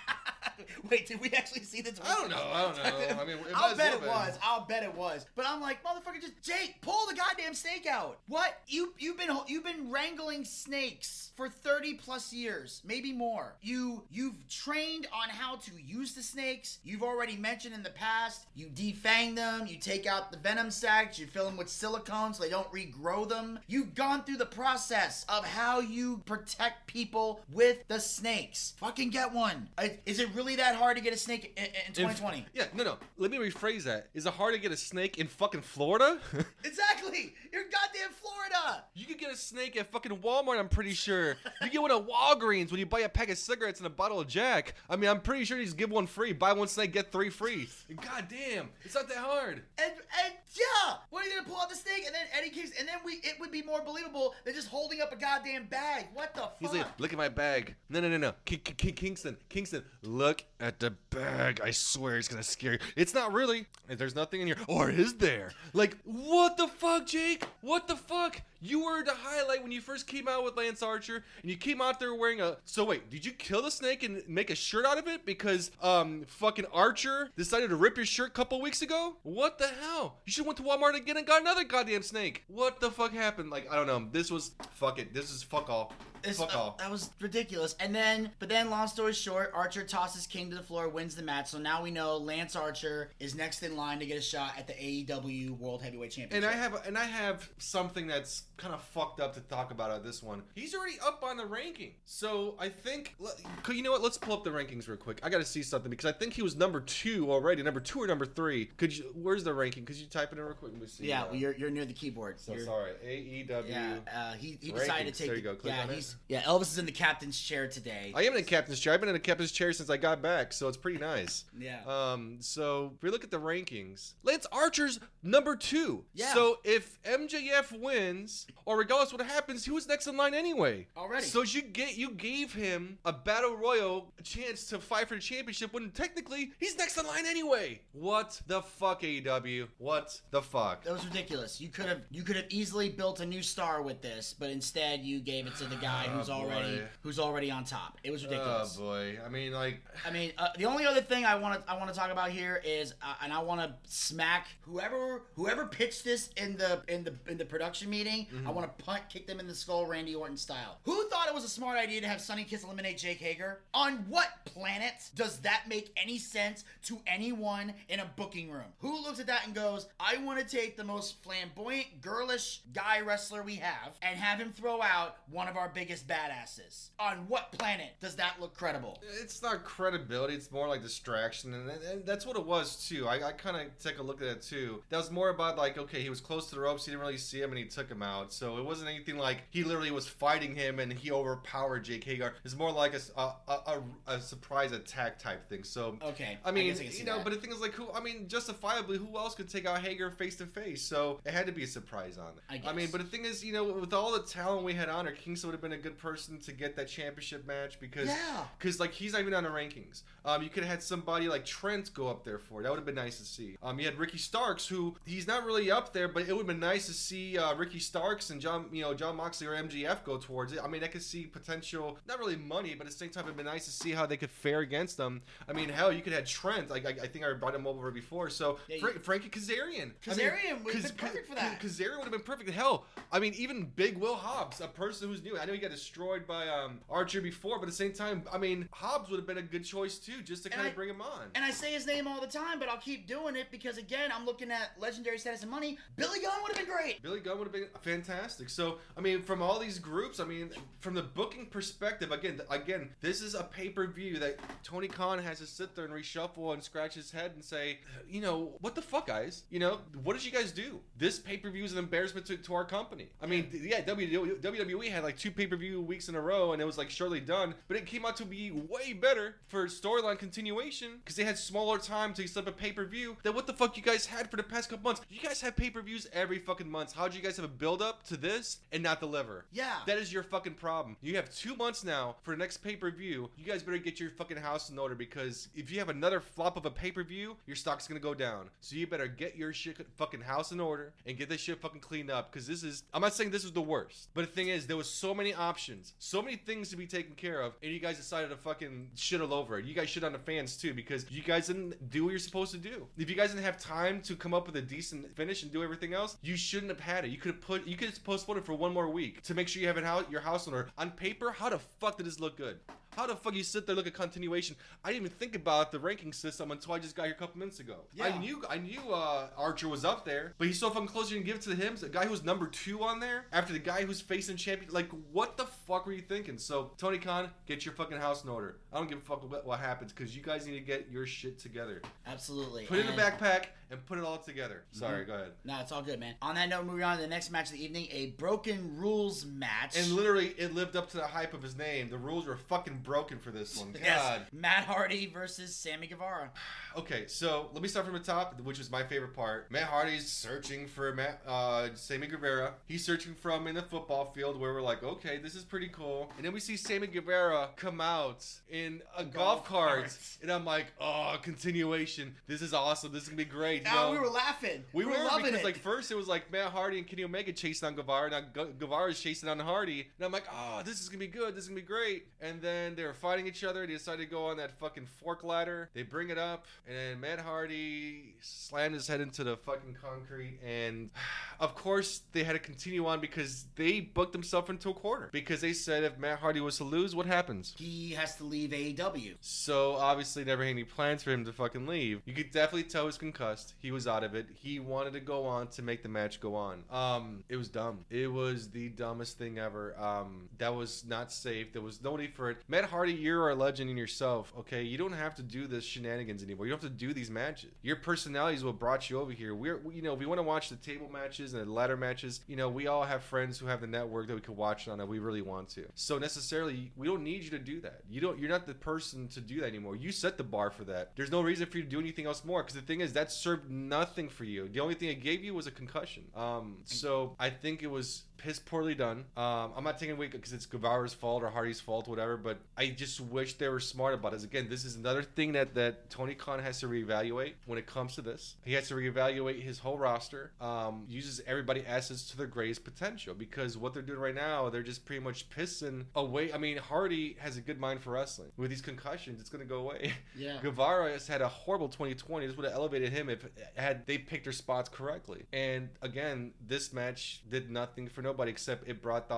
Wait, did we actually see the? I don't know. I don't know. I mean, it I'll bet it been. was. I'll bet it was. But I'm like, motherfucker, just Jake, pull the goddamn snake out. What? You you've been you've been wrangling snakes for 30 plus years, maybe more. You you've trained on how to use the snakes. You've already mentioned in the past. You defang them. You take out the venom sacs. You fill them with silicone so they don't regrow them. You've gone through the process of how you protect people with the snakes. Fucking get one. Is it really that hard to get a snake in, in In- 2020? yeah, no, no. Let me rephrase that. Is it hard to get a snake in fucking Florida? Exactly. You're goddamn Florida. you could get a snake at fucking Walmart, I'm pretty sure. You get one at Walgreens when you buy a pack of cigarettes and a bottle of Jack. I mean, I'm pretty sure you just give one free. Buy one snake, get three free. God damn, it's not that hard. And and yeah, what are you gonna pull out the snake and then Eddie Kings and then we it would be more believable than just holding up a goddamn bag. What the fuck? He's like, look at my bag. No, no, no, no. Ki- Ki- Kingston, Kingston, look at the bag. I swear it's gonna scare you. It's not really. There's nothing in here. Or is there? Like, what the fuck, Jake? What the fuck? You were the highlight when you first came out with Lance Archer, and you came out there wearing a. So wait, did you kill the snake and make a shirt out of it because um fucking Archer decided to rip your shirt a couple weeks ago? What the hell? You should went to Walmart again and got another goddamn snake. What the fuck happened? Like I don't know. This was fuck it. This is fuck all. Fuck uh, all. that was ridiculous. And then, but then, long story short, Archer tosses King to the floor, wins the match. So now we know Lance Archer is next in line to get a shot at the AEW World Heavyweight Championship. And I have and I have something that's kind of fucked up to talk about on this one. He's already up on the ranking, so I think could- you know what? Let's pull up the rankings real quick. I got to see something because I think he was number two already, number two or number three. Could you? Where's the ranking? Could you type it in real quick? Let me see. yeah, Uh, you're you're near the keyboard. so You're- sorry. AEW. Yeah, uh, he, he decided Rankings. to take. There you go. Click yeah, on it. yeah. Elvis is in the captain's chair today. I am in a captain's chair. I've been in a captain's chair since I got back, so it's pretty nice. Yeah. Um. So if we look at the rankings, Lance Archer's number two. Yeah. So if MJF wins, or regardless what happens, he was next in line anyway. Already. So you get you gave him a battle royal chance to fight for the championship when technically he's next in line anyway. What the fuck, AEW? What the fuck? that was ridiculous. You could have you could have easily built a new star with this, but instead you gave it to the guy Oh, who's already boy. who's already on top. It was ridiculous. Oh boy. I mean, like. I mean, uh, the only other thing I want to I want to talk about here is, uh, and I want to smack whoever whoever pitched this in the in the in the production meeting. Mm-hmm. I want to punt kick them in the skull, Randy Orton style. Who thought it was a smart idea to have Sonny Kiss eliminate Jake Hager? On what planet does that make any sense to anyone in a booking room? Who looks at that and goes, "I want to take the most flamboyant, girlish guy wrestler we have and have him throw out one of our biggest badasses"? On what planet does that look credible? it's not credibility it's more like distraction and, and that's what it was too i, I kind of take a look at it too that was more about like okay he was close to the ropes he didn't really see him and he took him out so it wasn't anything like he literally was fighting him and he overpowered jake hager it's more like a a surprise attack type thing so Okay, I I mean, I can you know, that. but the thing is, like, who? I mean, justifiably, who else could take out Hager face to face? So it had to be a surprise on it. I mean, but the thing is, you know, with all the talent we had on her, Kingston would have been a good person to get that championship match because, Yeah. because like he's not even on the rankings. Um, you could have had somebody like Trent go up there for it. That would have been nice to see. Um, you had Ricky Starks, who he's not really up there, but it would have been nice to see uh, Ricky Starks and John, you know, Jon Moxley or MJF go towards it. I mean, I could see potential, not really money, but at the same time, it'd be nice to see how they could fare against them. I mean, hell, you could have Trent. Like I, I think I brought him over before. So Yeah, Fra- Frankie Kazarian. Kazarian would've been perfect for that. Kazarian would have been perfect. Hell, I mean, even Big Will Hobbs, a person who's new. I know he got destroyed by um, Archer before, but at the same time, I mean, Hobbs would have been a good choice too, just to And kind I- of bring him on. And I say his name all the time, but I'll keep doing it because again, I'm looking at legendary status and money. Billy Gunn would have been great. Billy Gunn would have been fantastic. So, I mean, from all these groups, I mean, from the booking perspective, again, again, this is a pay per view that Tony Khan has to sit there and reshuffle and scratch his head and say, you know, what the fuck, guys? You know, what did you guys do? This pay per view is an embarrassment to, to our company. I mean, yeah, WWE, had like two pay per view weeks in a row, and it was like shortly done. But it came out to be way better for storyline continuation because they had smaller time to set up a pay per view. Than what the fuck you guys had for the past couple months? You guys have pay per views every fucking month. How'd you guys have a build up to this and not deliver? Yeah. That is your fucking problem. You have two months now for the next pay per view. You guys better get your fucking house in order because if you have another flop of a pay per view, your stock's gonna go down. So you better get your shit fucking house in order and get this shit fucking cleaned up because this is. I'm not saying this is the worst, but the thing is, there was so many options, so many things to be taken care of, and you guys decided to fucking shit all over it. You guys shit on the fans too because you guys didn't do what you're supposed to do. If you guys didn't have time to come up with a decent finish and do everything else, you shouldn't have had it. You could have put, you could have postponed it for one more week to make sure you have out your house order. On paper, how the fuck did this look good? How the fuck you sit there look at continuation? I didn't even think about the ranking system until I just got here a couple minutes ago. Yeah. I knew I knew uh, Archer was up there, but he's so fucking close. You can give it to him. The guy who's number two on there after the guy who's facing champion. Like, what the fuck were you thinking? So Tony Khan, get your fucking house in order. I don't give a fuck what, what happens because you guys need to get your shit together. Absolutely. Put it in And- a backpack and put it all together. Sorry, go ahead. No, it's all good, man. On that note, moving on to the next match of the evening, a broken rules match. And literally, it lived up to the hype of his name. The rules were fucking broken for this one. God. Yes, Matt Hardy versus Sammy Guevara. Okay, so let me start from the top, which is my favorite part. Matt Hardy's searching for Matt, uh, Sammy Guevara. He's searching for him in the football field where we're like, okay, this is pretty cool. And then we see Sammy Guevara come out in a golf, golf cart. cart. And I'm like, oh, continuation. This is awesome. This is going to be great. Know? we were laughing. We were, loving because it. like first it was like Matt Hardy and Kenny Omega chasing on Guevara. Now Gu- Guevara's chasing on Hardy, and I'm like, oh, this is gonna be good. This is gonna be great. And then they were fighting each other. They decided to go on that fucking fork ladder. They bring it up, and then Matt Hardy slammed his head into the fucking concrete. And of course they had to continue on because they booked themselves into a corner because they said if Matt Hardy was to lose, what happens? he has to leave AEW. So obviously, never had any plans for him to fucking leave. You could definitely tell he was concussed. He was out of it. He wanted to go on to make the match go on. Um, it was dumb. It was the dumbest thing ever. Um, that was not safe. There was no need for it. Matt Hardy, you're a legend in yourself. Okay, you don't have to do this shenanigans anymore. You don't have to do these matches. Your personality is what brought you over here. We're, we, you know, we want to watch the table matches and the ladder matches, you know, we all have friends who have the network that we could watch on that we really want to. So necessarily, we don't need you to do that. You don't. You're not the person to do that anymore. You set the bar for that. There's no reason for you to do anything else more. Because the thing is, that served nothing for you. The only thing it gave you was a concussion. Um. So I think it was piss poorly done. Um. I'm not taking away because it's Guevara's fault or Hardy's fault, whatever. But I just wish they were smart about it. Again, this is another thing that that Tony Khan has to reevaluate when it comes to this. He has to reevaluate his whole roster. Um. Uses everybody assets to their greatest potential because what they're doing right now, they're just pretty much pissing away. I mean, Hardy has a good mind for wrestling. With these concussions, it's gonna go away. Yeah. Guevara has had a horrible 2020. This would have elevated him if had they picked their spots correctly. And again, this match did nothing for nobody except it brought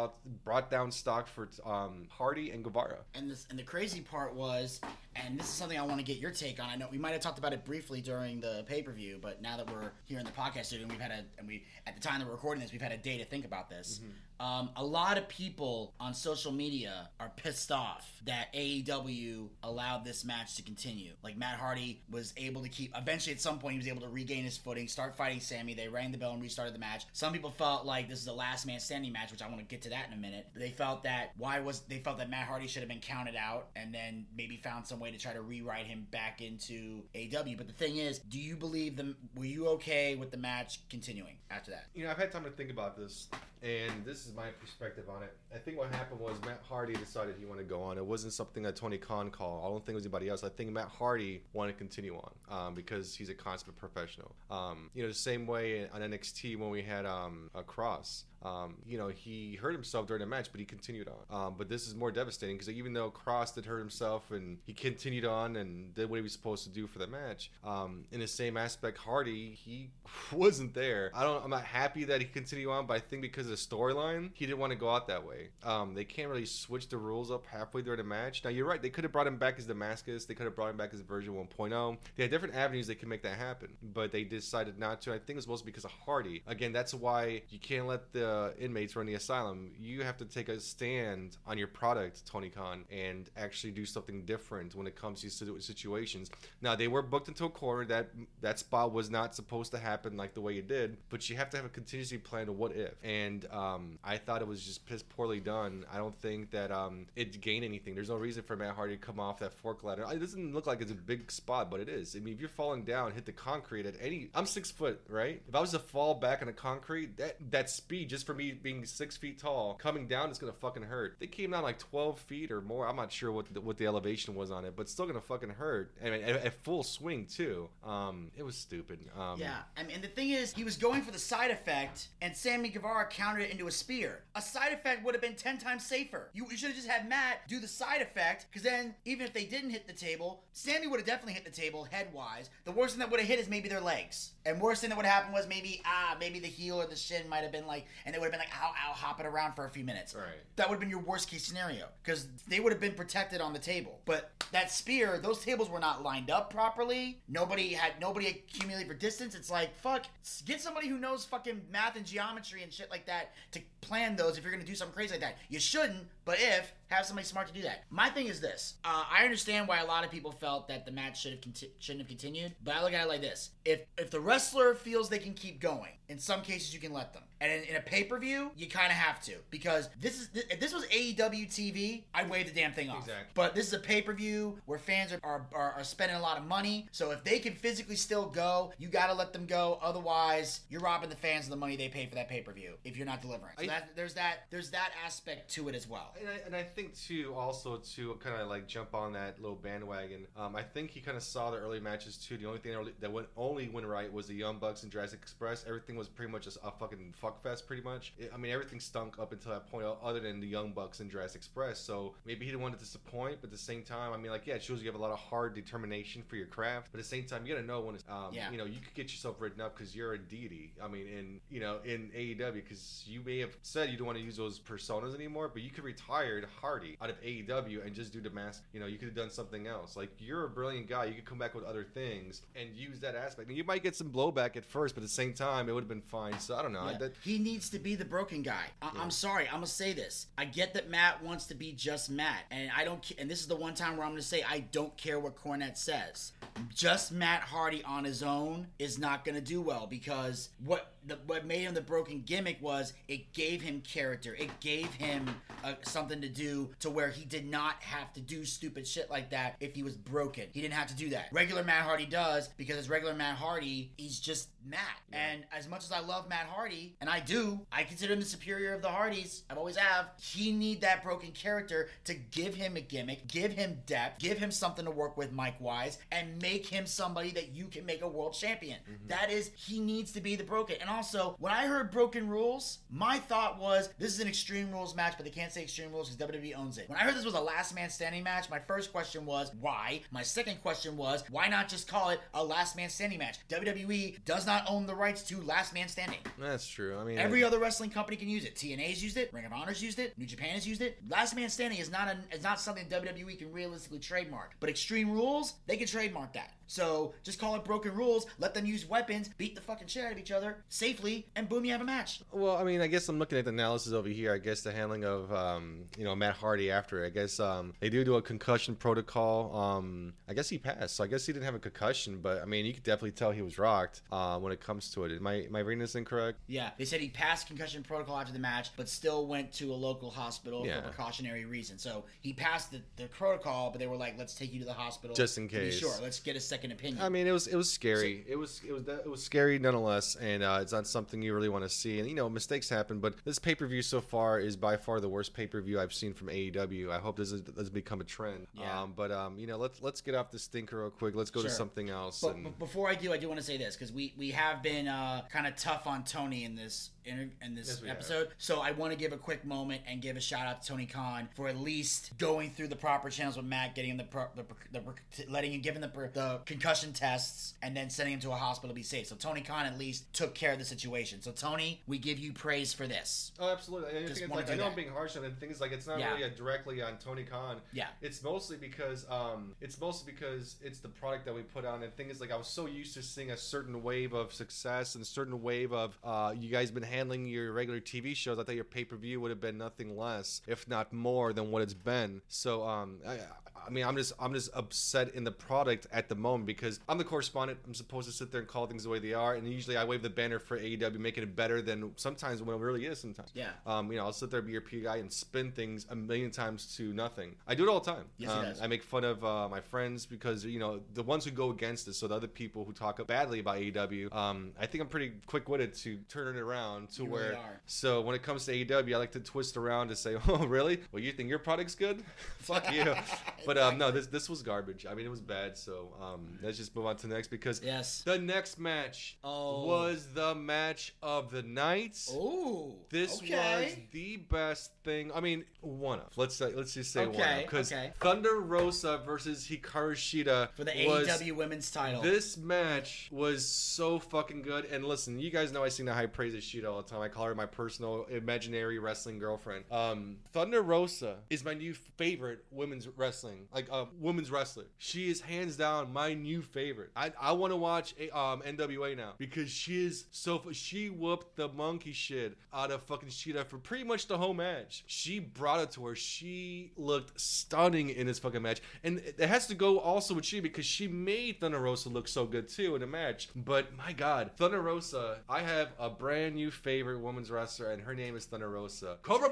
brought down stock for um, Hardy and Guevara. And this and the crazy part was, and this is something I want to get your take on. I know we might have talked about it briefly during the pay per view, but now that we're here in the podcast studio, and we've had a and we at the time that we're recording this, we've had a day to think about this. Um, a lot of people on social media are pissed off that AEW allowed this match to continue. Like Matt Hardy was able to keep. Eventually, at some point, he was able to regain his footing, start fighting Sammy. They rang the bell and restarted the match. Some people felt like this is the last man standing match, which I want to get to that in a minute. They felt that why was they felt that Matt Hardy should have been counted out and then maybe found some way to try to rewrite him back into AW. But the thing is, do you believe them? Were you okay with the match continuing after that? You know, I've had time to think about this, and this is my perspective on it. I think what happened was Matt Hardy decided he wanted to go on. It wasn't something that Tony Khan called. I don't think it was anybody else. I think Matt Hardy wanted to continue on um, because he's a consummate professional. Um, you know, the same way on NXT when we had um, a Kross. Um, you know, he hurt himself during the match, but he continued on. Um, but this is more devastating because even though Kross did hurt himself and he continued on and did what he was supposed to do for the match, um, in the same aspect, Hardy he wasn't there. I don't. I'm not happy that he continued on, but I think because of the storyline, he didn't want to go out that way. Um, they can't really switch the rules up halfway during the match. Now you're right. They could have brought him back as Damascus. They could have brought him back as version 1.0. They had different avenues they could make that happen, but they decided not to. I think it's mostly because of Hardy. Again, that's why you can't let the inmates run the asylum. You have to take a stand on your product, Tony Khan, and actually do something different when it comes to situations. Now they were booked into a corner that that spot was not supposed to happen like the way it did, but you have to have a contingency plan to what if. And um, I thought it was just piss poorly done. I don't think that um, it gained anything. There's no reason for Matt Hardy to come off that fork ladder. It doesn't look like it's a big spot, but it is. I mean, if you're falling down, hit the concrete at any. I'm six foot, right? If I was to fall back on the concrete, that that speed just for me being six feet tall, coming down is gonna fucking hurt. They came down like 12 feet or more. I'm not sure what the, what the elevation was on it, but still gonna fucking hurt. I mean, at, at full swing too. Um, it was stupid. Um, Yeah, I mean, the thing is, he was going for the side effect, and Sammy Guevara countered it into a spear. A side effect would have been 10 times safer. You, you should have just had Matt do the side effect, because then, even if they didn't hit the table, Sammy would have definitely hit the table head wise. The worst thing that would have hit is maybe their legs. And worst thing that would have happened was maybe, ah, maybe the heel or the shin might have been like, and they would have been like, ow, ow, hopping around for a few minutes. Right. That would have been your worst case scenario, because they would have been protected on the table. But that spear, those tables were not lined up properly. Nobody had nobody accumulated for distance. It's like fuck, get somebody who knows fucking math and geometry and shit like that to plan those. If you're gonna do something crazy like that, you shouldn't. But if have somebody smart to do that. My thing is this: uh, I understand why a lot of people felt that the match should have conti- shouldn't have continued, but I look at it like this: if if the wrestler feels they can keep going, in some cases you can let them, and in, in a pay per view you kind of have to because this is if this was AEW TV, I'd wave the damn thing off. Exactly. But this is a pay per view where fans are, are, are, spending a lot of money. So if they can physically still go, you got to let them go. Otherwise, you're robbing the fans of the money they pay for that pay per view if you're not delivering. So I- that, there's that there's that aspect to it as well. And I, and I think too, also to kind of like jump on that little bandwagon. Um, I think he kind of saw the early matches too. The only thing that really- that went only went right was the Young Bucks and Jurassic Express. Everything was pretty much just a fucking fuck fest, pretty much. It- I mean, everything stunk up until that point, other than the Young Bucks and Jurassic Express. So maybe he didn't want to disappoint, but at the same time, I mean, like yeah, it shows you have a lot of hard determination for your craft. But at the same time, you gotta know when it's, um, Yeah. you know, you could get yourself written up because you're a deity. I mean, in you know, in AEW, because you may have said you don't want to use those personas anymore, but you could retire Hardy out of AEW and just do the mask. You know, you could have done something else. Like you're a brilliant guy. You could come back with other things and use that aspect. And you might get some blowback at first, but at the same time, it would have been fine. So I don't know. Yeah. That, he needs to be the broken guy. I- I'm sorry. I'm gonna say this. I get that Matt wants to be just Matt, and I don't. ca- And this is the one time where I'm gonna say I don't care what Cornette says. Just Matt Hardy on his own is not gonna do well because what the, what made him the broken gimmick was it gave him character. It gave him uh, something to do to where he did not have to do stupid shit like that if he was broken. He didn't have to do that. Regular Matt Hardy does because as regular Matt Hardy, he's just Matt. And as much as I love Matt Hardy, and I do, I consider him the superior of the Hardys. I've always have. He need that broken character to give him a gimmick, give him depth, give him something to work with Mike Wise, and make him somebody that you can make a world champion. That is, he needs to be the broken. And also, when I heard broken rules, my thought was this is an Extreme Rules match, but they can't say Extreme Rules because WWE owns it. When I heard this was a last man standing match, my first question was why? My second question was why not just call it a last man standing match? WWE does not own the rights to last man standing. that's true. I mean, Every other wrestling company can use it. TNA's used it. Ring of Honor's used it. New Japan has used it. Last Man Standing is not an, is not something WWE can realistically trademark. But Extreme Rules, they can trademark that. So just call it Broken Rules. Let them use weapons, beat the fucking shit out of each other safely, and boom, you have a match. Well, I mean, I guess I'm looking at the analysis over here. I guess the handling of, um, you know, Matt Hardy after. I guess um, they do do a concussion protocol. Um, I guess he passed, so I guess he didn't have a concussion. But I mean, you could definitely tell he was rocked uh, when it comes to it. Am I am I reading this incorrect? Yeah, they said he passed concussion protocol after the match, but still went to a local hospital Yeah. for precautionary reason. So he passed the, the protocol, but they were like, "Let's take you to the hospital Just in case. Sure, let's get a second opinion." I mean, it was it was scary. it was it was it was scary nonetheless, and uh, it's not something you really want to see. And you know, mistakes happen, but this pay per view so far is by far the worst pay per view I've seen from AEW. I hope this is, this become a trend. Yeah. Um, but um, you know, let's let's get off this stinker real quick. Let's go to something else. But, and, but before I do, I do want to say this because we we have been uh, kind of tough on Tony in this inter- in this Yes, have. episode. So I want to give a quick moment and give a shout out to Tony Khan for at least going through the proper channels with Matt, getting him the, pro- the, the, the letting him giving the the concussion tests, and then sending him to a hospital to be safe. So Tony Khan at least took care of the situation. So Tony, we give you praise for this. Oh, absolutely. I, Just like, I know that. I'm being harsh on it. Things like it's not Yeah. really directly on Tony Khan. Yeah. It's mostly because um, it's mostly because it's the product that we put on. And the thing is, like, I was so used to seeing a certain wave of success and a certain wave of uh, you guys been handling your regular TV shows. I thought your pay per view would have been nothing less, if not more, than what it's been. So um, I, I mean, I'm just I'm just upset in the product at the moment because I'm the correspondent. I'm supposed to sit there and call things the way they are, and usually I wave the banner for AEW, making it better than sometimes when it really is. Sometimes, Yeah. Um, you know, I'll sit there, be your P guy, and spin things a million times to nothing. I do it all the time. Yes, um. I make fun of uh, my friends because you know the ones who go against it. So the other people who talk badly about AEW, um, I think I'm pretty quick witted to turn it around to You where. really are. So when it comes to AEW, I like to twist around to say, "Oh, really? Well, you think your product's good? Fuck you." But um, no, this this was garbage. I mean, it was bad. So um, let's just move on to the next because Yes. the next match Oh. was the match of the night. Oh. This was the best thing. I mean, one of. Let's say, let's just say one Okay, of because okay. Thunder Rosa versus Hikaru Shida for the AEW Women's Title. This match was so fucking good. And listen, you guys know I sing the high praise of Shida all the time. I call her my personal imaginary wrestling girlfriend. Um, Thunder Rosa is my new favorite women's wrestling, like uh, women's wrestler. She is hands down my new favorite. I, I want to watch a, um, NWA now because she is so she whooped the monkey shit out of fucking Shida for pretty much the whole match. She brought it to her. She looked stunning in this fucking match, and it has to go also with she because she made Thunder Rosa look so good too in the match. But my God, Thunder Rosa, I have a brand new favorite women's wrestler, and her name is Thunder Rosa. Kobra.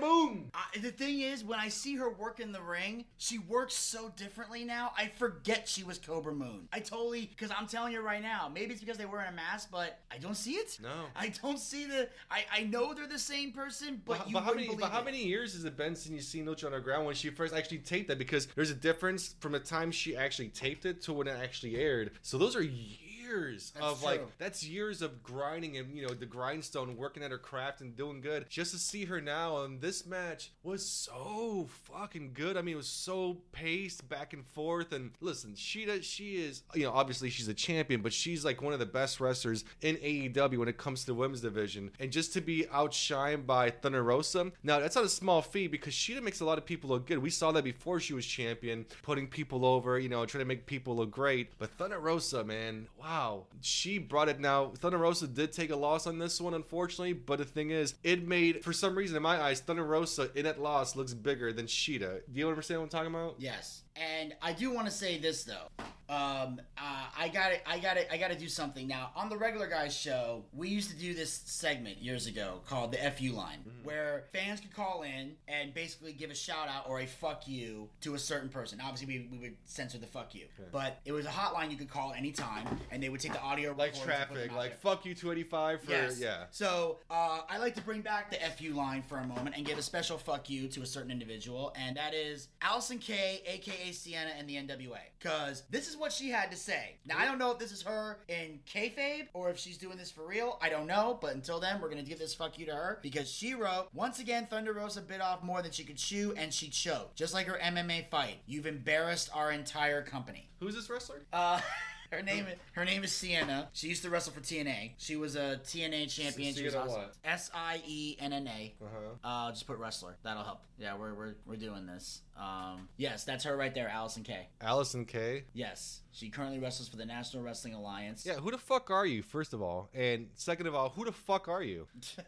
I, the thing is, when I see her work in the ring, she works so differently now. I forget she was Kobra Moon. I totally, because I'm telling you right now, maybe it's because they were in a mask, but I don't see it. No. I don't see the. I, I know they're the same person, but, But, you but how many? But how it. many years has it been since you've seen Lucha Underground when she first actually taped that? Because there's a difference from the time she actually taped it to when it actually aired. So those are years That's of like that's years of grinding and you know the grindstone, working at her craft and doing good. Just to see her now and this match was so fucking good. I mean, it was so paced back and forth. And listen, Shida, she is you know obviously she's a champion, but she's like one of the best wrestlers in AEW when it comes to the women's division. And just to be outshined by Thunder Rosa, now that's not a small feat because Shida makes a lot of people look good. We saw that before she was champion, putting people over, you know, trying to make people look great. But Thunder Rosa, man, wow, she brought it. Now Thunder Rosa did take a loss on this one, unfortunately. But the thing is, it made for some reason in my eyes, Thunder Rosa in that loss looks bigger than Shida. Do you understand what I'm talking about? Yes, and I do want to say this though. Um, uh, I got it. I got it. I got to do something now. On the regular guys show, we used to do this segment years ago called the FU line, where fans could call in and basically give a shout out or a fuck you to a certain person. Obviously, we, we would censor the fuck you, but it was a hotline you could call anytime, and they would take the audio Like recordings and put traffic, like there. fuck you 285 for Yes. yeah. So uh, I like to bring back the FU line for a moment and give a special fuck you to a certain individual, and that is Allysin Kay, aka Sienna, and the NWA. Because this is what she had to say. Now I don't know if this is her in kayfabe or if she's doing this for real. I don't know, but until then, we're gonna give this fuck you to her because she wrote once again Thunder Rosa bit off more than she could chew, and she choked, just like her MMA fight. You've embarrassed our entire company. Who's this wrestler? Uh, her name is her name is Sienna. She used to wrestle for TNA. She was a TNA champion. She was Sienna awesome. what? S I E N N A. Uh-huh. Uh, just put wrestler. That'll help. Yeah, we're we're, we're doing this. Um, yes, that's her right there, Allysin Kay. Allysin Kay. Yes, she currently wrestles for the National Wrestling Alliance. Yeah, who the fuck are you? First of all, and second of all, who the fuck are you?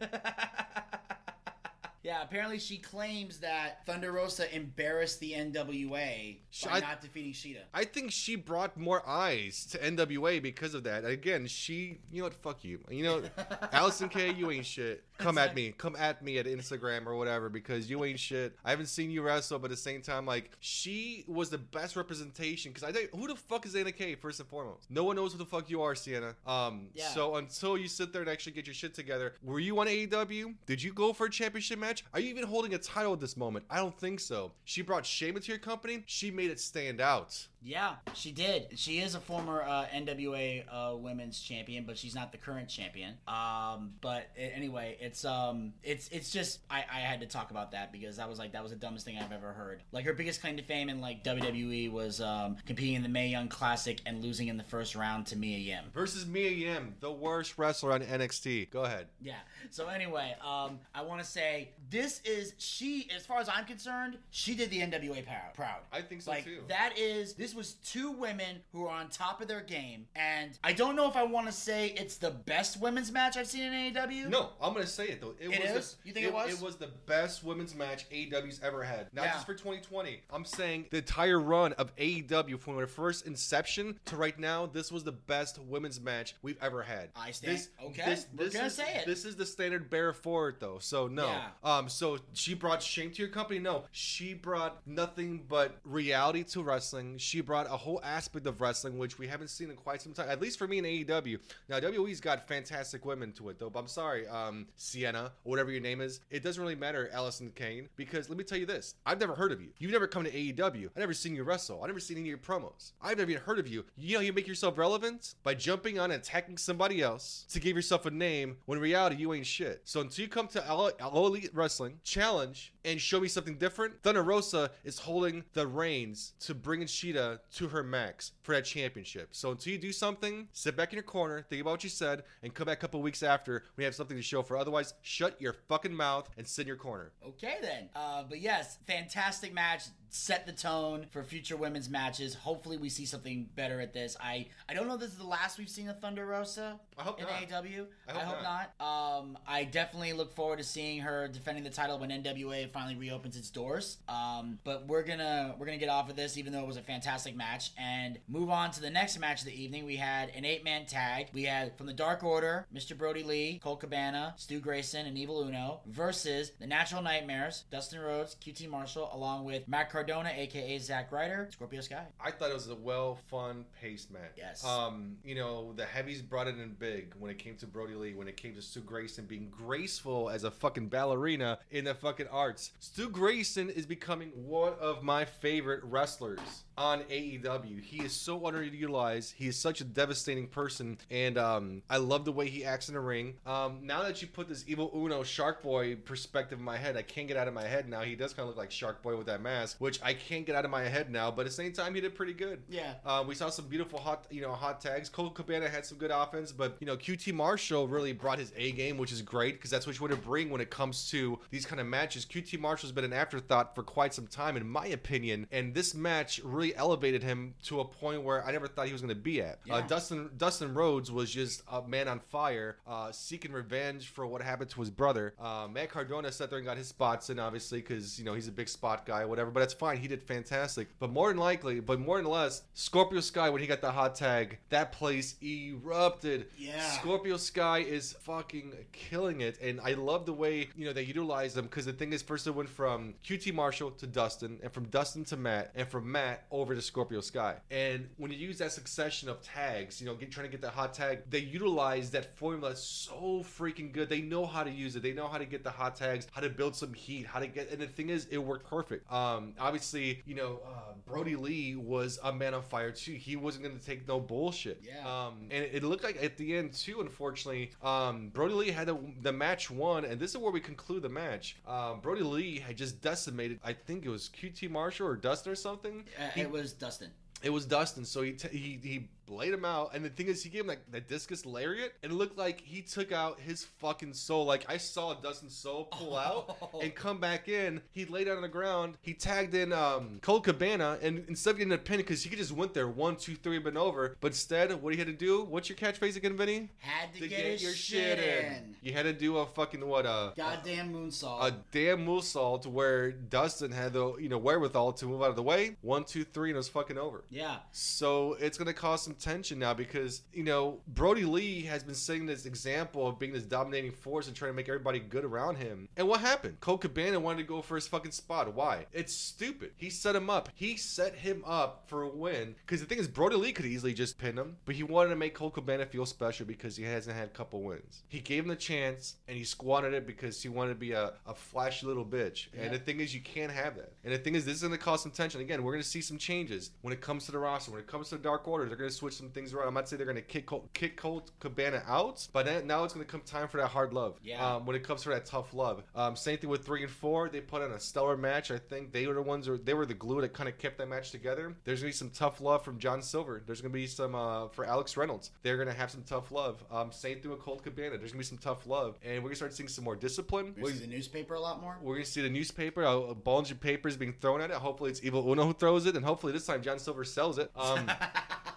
yeah, apparently she claims that Thunder Rosa embarrassed the NWA Sh- by I- not defeating Shida. I think she brought more eyes to NWA because of that. Again, she, you know what? Fuck you. You know, Allysin Kay, you ain't shit. Come at me. Come at me at Instagram or whatever because you ain't shit. I haven't seen you wrestle, but at the same time, like, she was the best representation. Because I think, who the fuck is Anna K, first and foremost? No one knows who the fuck you are, Sienna. Um, Yeah. So until you sit there and actually get your shit together, were you on AEW? Did you go for a championship match? Are you even holding a title at this moment? I don't think so. She brought shame into your company. She made it stand out. Yeah, she did. She is a former uh, NWA uh, Women's Champion, but she's not the current champion. Um, but anyway, it's um, it's it's just I, I had to talk about that because that was like that was the dumbest thing I've ever heard. Like her biggest claim to fame in like WWE was um, competing in the Mae Young Classic and losing in the first round to Mia Yim. versus Mia Yim, the worst wrestler on NXT. Go ahead. Yeah. So anyway, um, I want to say this is she, as far as I'm concerned, she did the NWA proud. Proud. I think so, like, too. That is this this was two women who are on top of their game, and I don't know if I want to say it's the best women's match I've seen in AEW. No, I'm gonna say it though. It, It was is? The, You think it was? It was the best women's match AEW's ever had. Not Yeah. just for 2020. I'm saying the entire run of AEW from their first inception to right now. This was the best women's match we've ever had. I stand- okay, we're gonna is, say it. This is the standard bearer for it though. So no. Yeah. Um. So she brought shame to your company. No, she brought nothing but reality to wrestling. Brought a whole aspect of wrestling which we haven't seen in quite some time. At least for me in AEW. Now WWE's got fantastic women to it though. But I'm sorry, um, Sienna or whatever your name is. It doesn't really matter, Allison Kane, because let me tell you this: I've never heard of you. You've never come to AEW. I've never seen you wrestle. I've never seen any of your promos. I've never even heard of you. You know, you make yourself relevant by jumping on and attacking somebody else to give yourself a name. When reality, you ain't shit. So until you come to All Elite Wrestling, challenge and show me something different, Thunder Rosa is holding the reins to bring Shida to her max for that championship. So until you do something, sit back in your corner, think about what you said, and come back a couple weeks after we have something to show for. Otherwise, shut your fucking mouth and sit in your corner. Okay then. Uh, but yes, fantastic match. Set the tone for future women's matches. Hopefully, we see something better at this. I I don't know. if This is the last we've seen of Thunder Rosa I hope in not. AEW. I hope not. Um, I definitely look forward to seeing her defending the title when NWA finally reopens its doors. Um, but we're gonna we're gonna get off of this, even though it was a fantastic match, and move on to the next match of the evening. We had an eight man tag. We had from the Dark Order, Mr. Brodie Lee, Colt Cabana, Stu Grayson, and Evil Uno versus the Natural Nightmares, Dustin Rhodes, QT Marshall, along with Matt Cardona, aka Zack Ryder, Scorpio Sky. I thought it was a well, fun, paced match. Yes. Um, you know, the heavies brought it in big when it came to Brodie Lee, when it came to Stu Grayson being graceful as a fucking ballerina in the fucking arts. Stu Grayson is becoming one of my favorite wrestlers on AEW. He is so underutilized. He is such a devastating person, and um, I love the way he acts in the ring. Um, now that you put this evil Uno Shark Boy perspective in my head, I can't get out of my head now. He does kind of look like Shark Boy with that mask, which I can't get out of my head now. But at the same time, he did pretty good. Yeah. Uh, we saw some beautiful hot, you know, hot tags. Colt Cabana had some good offense, but you know, QT Marshall really brought his A game, which is great because that's what you want to bring when it comes to these kind of matches. QT Marshall's been an afterthought for quite some time, in my opinion, and this match really elevated him to a point where I never thought he was going to be at. Uh, Dustin Dustin Rhodes was just a man on fire, uh, seeking revenge for what happened to his brother. Uh, Matt Cardona sat there and got his spots in, obviously, because you know he's a big spot guy, whatever. But that's fine. He did fantastic. But more than likely, but more than less, Scorpio Sky when he got the hot tag, that place erupted. Yeah. Scorpio Sky is fucking killing it, and I love the way you know they utilize them because the thing is, first it went from QT Marshall to Dustin, and from Dustin to Matt, and from Matt over to Scorpio Sky. And when you use that succession of tags, you know, get, trying to get the hot tag, they utilize that formula so freaking good. They know how to use it. They know how to get the hot tags, how to build some heat, how to get. And the thing is, it worked perfect. Um, obviously, you know, uh, Brodie Lee was a man on fire too. He wasn't going to take no bullshit. Yeah. Um, and it looked like at the end too. Unfortunately, um, Brodie Lee had the, the match won, and this is where we conclude the match. Um, Brodie Lee had just decimated. I think it was QT Marshall or Dustin or something. Uh, He- it was Dustin. it was Dustin, so he t- he he laid him out, and the thing is, he gave him like that discus lariat, and it looked like he took out his fucking soul. Like I saw Dustin's soul pull out Oh. and come back in. He laid out on the ground. He tagged in um Colt Cabana, and instead of getting a pin, because he could just went there one, two, three, been over. But instead, what he had to do? What's your catchphrase again, Vinny? Had to, get, his shit in. You had to do a fucking what A Goddamn moonsault. a damn moonsault where Dustin had the you know wherewithal to move out of the way. One, two, three, and it was fucking over. yeah. So it's gonna cost some tension now because you know Brodie Lee has been setting this example of being this dominating force and trying to make everybody good around him. And what happened? Colt Cabana wanted to go for his fucking spot. Why? It's stupid. He set him up. He set him up for a win. Because the thing is, Brodie Lee could easily just pin him, but he wanted to make Colt Cabana feel special because he hasn't had a couple wins. He gave him the chance and he squandered it because he wanted to be a, a flashy little bitch. Yeah. And the thing is, you can't have that. And the thing is, this is going to cause some tension. Again, we're going to see some changes when it comes to the roster. When it comes to the Dark Order, they're going to switch some things around. I'm not saying they're gonna kick Colt, kick Colt Cabana out, but then- now it's gonna come time for that hard love. Yeah. Um, when it comes for that tough love. Um, same thing with three and four. They put on a stellar match. I think they were the ones. Who, they were the glue that kind of kept that match together. There's gonna be some tough love from John Silver. There's gonna be some uh, for Alex Reynolds. They're gonna have some tough love. Um, same thing with Colt Cabana. There's gonna be some tough love, and we're gonna start seeing some more discipline. We We're- see the newspaper a lot more. we're gonna see the newspaper, a, a bunch of papers being thrown at it. Hopefully, it's Evil Uno who throws it, and hopefully this time John Silver sells it. Um,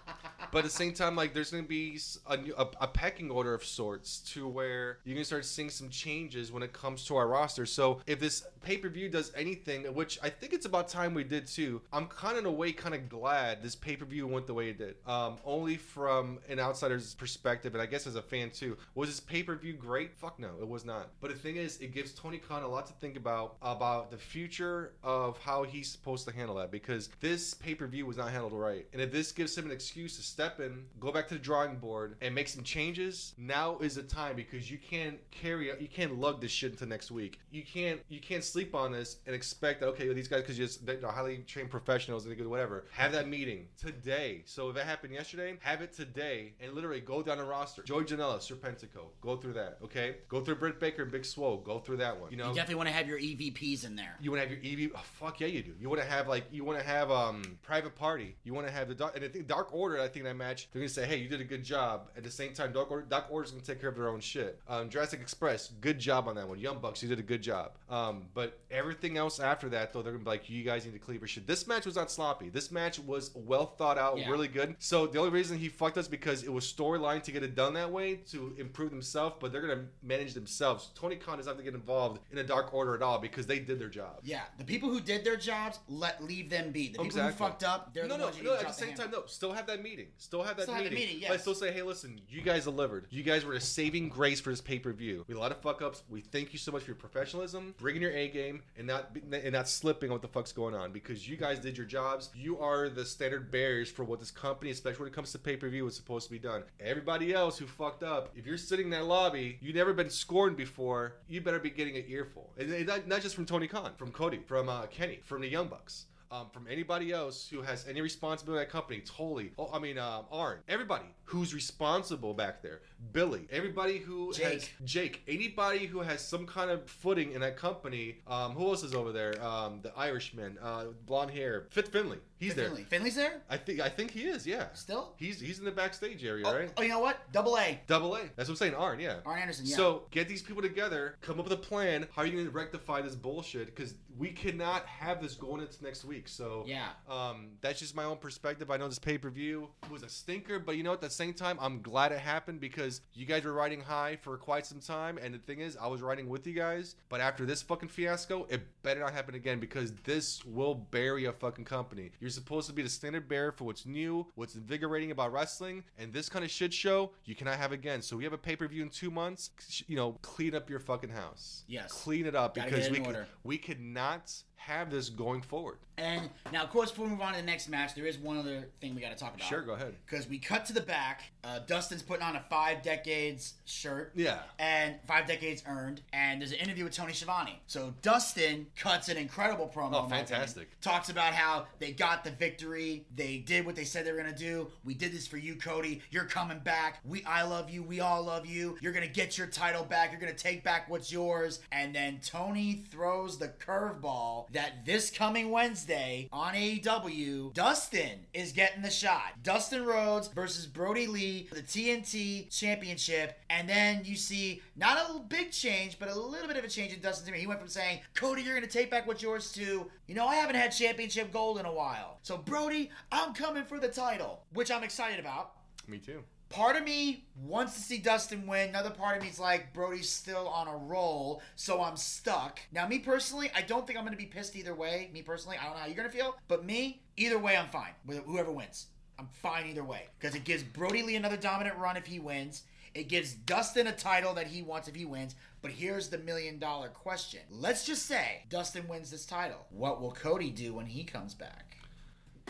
but at the same time, like there's gonna be a, a, a pecking order of sorts to where you can start seeing some changes when it comes to our roster. So if this pay per view does anything, which I think it's about time we did too, I'm kind of in a way kind of glad this pay per view went the way it did. Um, only from an outsider's perspective, and I guess as a fan too. Was this pay per view great? Fuck no, it was not. But the thing is, it gives Tony Khan a lot to think about about the future of how he's supposed to handle that because this pay per view was not handled right. And if this gives him an excuse to step in, go back to the drawing board, and make some changes, now is the time because you can't carry you can't lug this shit into next week. You can't you can't sleep on this and expect that okay these guys because just they're highly trained professionals and they whatever have that meeting today. So if it happened yesterday, have it today and literally go down the roster. Joey Janela, Serpentico, go through that. Okay, go through Britt Baker and Big Swole, go through that one. You know, You definitely want to have your EVPs in there. you want to have your EV. Oh, fuck yeah, you do. You want to have like you want to have um private party. You want to have the dark and I think Dark Order. I think that match they're gonna say, hey, you did a good job. At the same time, Dark Order Dark Order's gonna take care of their own shit. Um, Jurassic Express, good job on that one. Young Bucks, you did a good job. Um, but everything else after that though, they're gonna be like, you guys need to clean your shit. This match was not sloppy. This match was well thought out, Yeah. really good. So the only reason he fucked us because it was storyline to get it done that way to improve themselves, but they're gonna manage themselves. Tony Khan doesn't have to get involved in a Dark Order at all because they did their job. Yeah, the people who did their jobs, let leave them be. The people Exactly. who fucked up, they're no, the no, ones no. At the same time, no. Still have that meeting. Still have that Still have meeting. meeting, But yes. still say, hey, listen, you guys delivered. You guys were a saving grace for this pay per view. We had a lot of fuck ups. We thank you so much for your professionalism, bringing your A game, and not and not slipping on what the fuck's going on because you guys did your jobs. You are the standard bearers for what this company, especially when it comes to pay per view, is supposed to be done. Everybody else who fucked up, if you're sitting in that lobby, you've never been scorned before. You better be getting an earful, and and not, not just from Tony Khan, from Cody, from uh, Kenny, from the Young Bucks um, from anybody else who has any responsibility in that company. Totally. Oh, I mean, um, Arn. Everybody who's responsible back there. Billy. Everybody who has Jake. Jake. Anybody who has some kind of footing in that company. Um, who else is over there? Um, the Irishman, uh, blonde hair, Fit Finlay. He's there. Finlay. Finlay's there I think. I think he is. Yeah. still. He's he's in the backstage area, Oh, right? oh, you know what? Double A. Double A. That's what I'm saying. Arn. Yeah. Arn Anderson. Yeah. So get these people together, come up with a plan. How are you going to rectify this bullshit? Because we cannot have this going into next week. So Yeah. um, that's just my own perspective. I know this pay per view was a stinker, but you know, at the same time, I'm glad it happened because you guys were riding high for quite some time. And the thing is, I was riding with you guys. But after this fucking fiasco, it better not happen again because this will bury a fucking company. You're supposed to be the standard bearer for what's new, what's invigorating about wrestling, and this kind of shit show you cannot have again. So we have a pay per view in two months. You know, clean up your fucking house. Yes. clean it up Gotta because we could, we could not have this going forward. And now, of course, before we move on to the next match, there is one other thing we got to talk about. Sure, go ahead. Because we cut to the back. Uh, Dustin's putting on a five decades shirt. Yeah. And five decades earned. And there's an interview with Tony Schiavone. So Dustin cuts an incredible promo. Oh, fantastic. Talks about how they got the victory. They did what they said they were gonna do. We did this for you, Cody. You're coming back. We, I love you. We all love you. You're gonna get your title back. You're gonna take back what's yours. And then Tony throws the curveball that this coming Wednesday on AEW, Dustin is getting the shot. Dustin Rhodes versus Brodie Lee for the TNT Championship. And then you see not a big change, but a little bit of a change in Dustin's image. He went from saying, Cody, you're going to take back what's yours to, you know, I haven't had championship gold in a while. So, Brodie, I'm coming for the title, which I'm excited about. Me too. Part of me wants to see Dustin win. Another part of me is like, Brodie's still on a roll, so I'm stuck. Now, me personally, I don't think I'm going to be pissed either way. Me personally, I don't know how you're going to feel, but me, either way, I'm fine with whoever wins. I'm fine either way because it gives Brodie Lee another dominant run if he wins. It gives Dustin a title that he wants if he wins. But here's the million dollar question. Let's just say Dustin wins this title. What will Cody do when he comes back?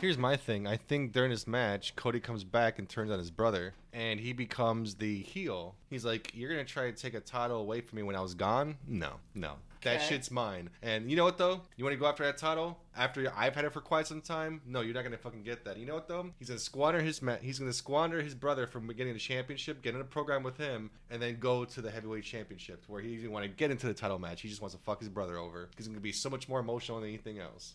Here's my thing. I think during this match, Cody comes back and turns on his brother, and he becomes the heel. He's like, "You're gonna try to take a title away from me when I was gone? No, no." That Okay. shit's mine. And you know what though? You want to go after that title after I've had it for quite some time? No, you're not gonna fucking get that. You know what though? He's gonna squander his ma- he's gonna squander his brother from getting the championship, get in a program with him, and then go to the heavyweight championship where he doesn't want to get into the title match. He just wants to fuck his brother over because it's gonna be so much more emotional than anything else.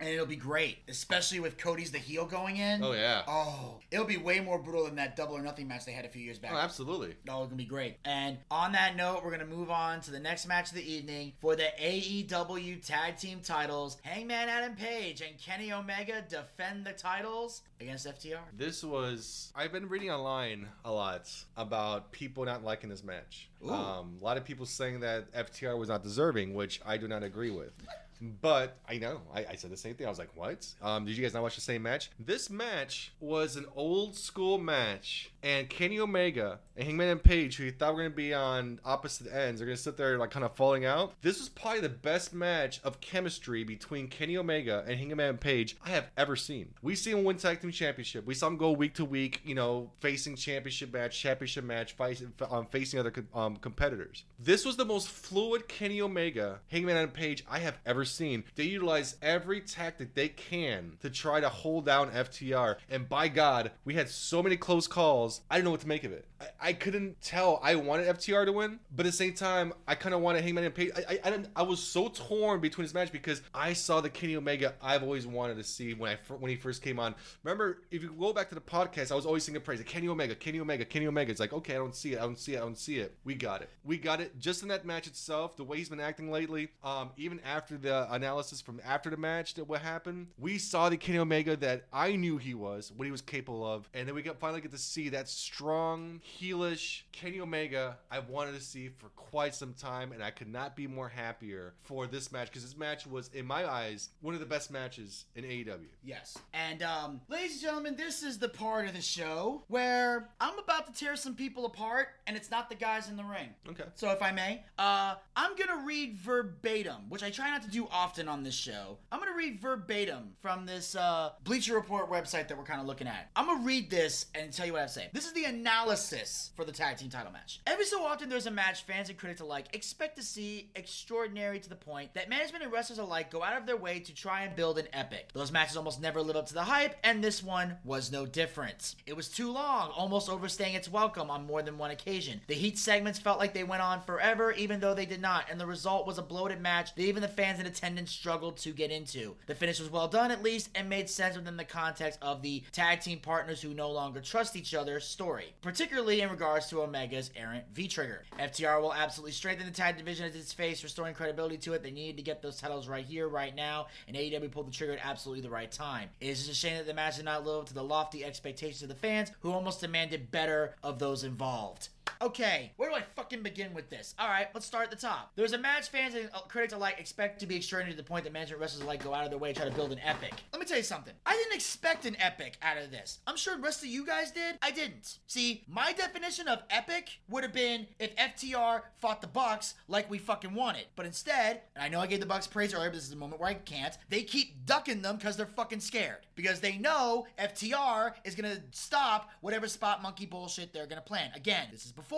And it'll be great, especially with Cody's the heel going in. Oh yeah. Oh, it'll be way more brutal than that double or nothing match they had a few years back. Oh, absolutely. Oh, it's gonna be great. And on that note, we're gonna move on to the next match of the evening for the AEW Tag Team titles. Hangman Adam Page and Kenny Omega defend the titles against FTR. This was I've been reading online a lot about people not liking this match. Um, a lot of people saying that FTR was not deserving, which I do not agree with. But I know I, I said the same thing. I was like, "What? Um, did you guys not watch the same match? This match was an old school match, and Kenny Omega and Hangman and Page, who you thought were going to be on opposite ends, are going to sit there like kind of falling out. This was probably the best match of chemistry between Kenny Omega and Hangman Page I have ever seen. We see him win tag team championship. We saw him go week to week, you know, facing championship match, championship match, facing, um, facing other um, competitors. This was the most fluid Kenny Omega, Hangman and Page I have ever seen. They utilize every tactic they can to try to hold down FTR. And by God, we had so many close calls. I don't know what to make of it. I, couldn't tell. I wanted FTR to win, but at the same time, I kind of wanted Hangman and Page. I, I, I, didn't, I was so torn between this match because I saw the Kenny Omega I've always wanted to see when I when he first came on. Remember, if you go back to the podcast, I was always singing praise. Kenny Omega, Kenny Omega, Kenny Omega. It's like, okay, I don't see it. I don't see it. I don't see it. We got it. We got it. Just in that match itself, the way he's been acting lately, um, even after the analysis from after the match that what happened, we saw the Kenny Omega that I knew he was, what he was capable of, and then we got finally get to see that strong, heelish Kenny Omega I've wanted to see for quite some time, and I could not be more happier for this match because this match was, in my eyes, one of the best matches in AEW. Yes. And, um, ladies and gentlemen, this is the part of the show where I'm about to tear some people apart, and it's not the guys in the ring. Okay. So, if I may, uh, I'm gonna read verbatim, which I try not to do often on this show. I'm gonna read verbatim from this uh, Bleacher Report website that we're kind of looking at. I'm gonna read this and tell you what I have to say. This is the analysis for the tag team title match. Every so often, there's a match fans and critics alike expect to see extraordinary to the point that management and wrestlers alike go out of their way to try and build an epic. Those matches almost never live up to the hype, and this one was no different. It was too long, almost overstaying its welcome on more than one occasion. The heat segments felt like they went on forever, even though they did not, and the result was a bloated match that even the fans in attendance struggled to get into. The finish was well done, at least, and made sense within the context of the tag team partners who no longer trust each other story, particularly in regards to Omega's errant V trigger. FTR will absolutely strengthen the tag division as its face, restoring credibility to it. They needed to get those titles right here, right now, and AEW pulled the trigger at absolutely the right time. It is just a shame that the match did not live up to the lofty expectations of the fans, who almost demanded better of those involved. Okay, where do I fucking begin with this? All right, let's start at the top. There's a match fans and uh, critics alike expect to be extraordinary to the point that management wrestlers alike go out of their way to try to build an epic. Let me tell you something. I didn't expect an epic out of this. I'm sure the rest of you guys did. I didn't. See, my definition of epic would have been if FTR fought the Bucks like we fucking wanted. But instead, and I know I gave the Bucks praise earlier, but this is a moment where I can't. They keep ducking them because they're fucking scared because they know FTR is gonna stop whatever spot monkey bullshit they're gonna plan. Again, this is before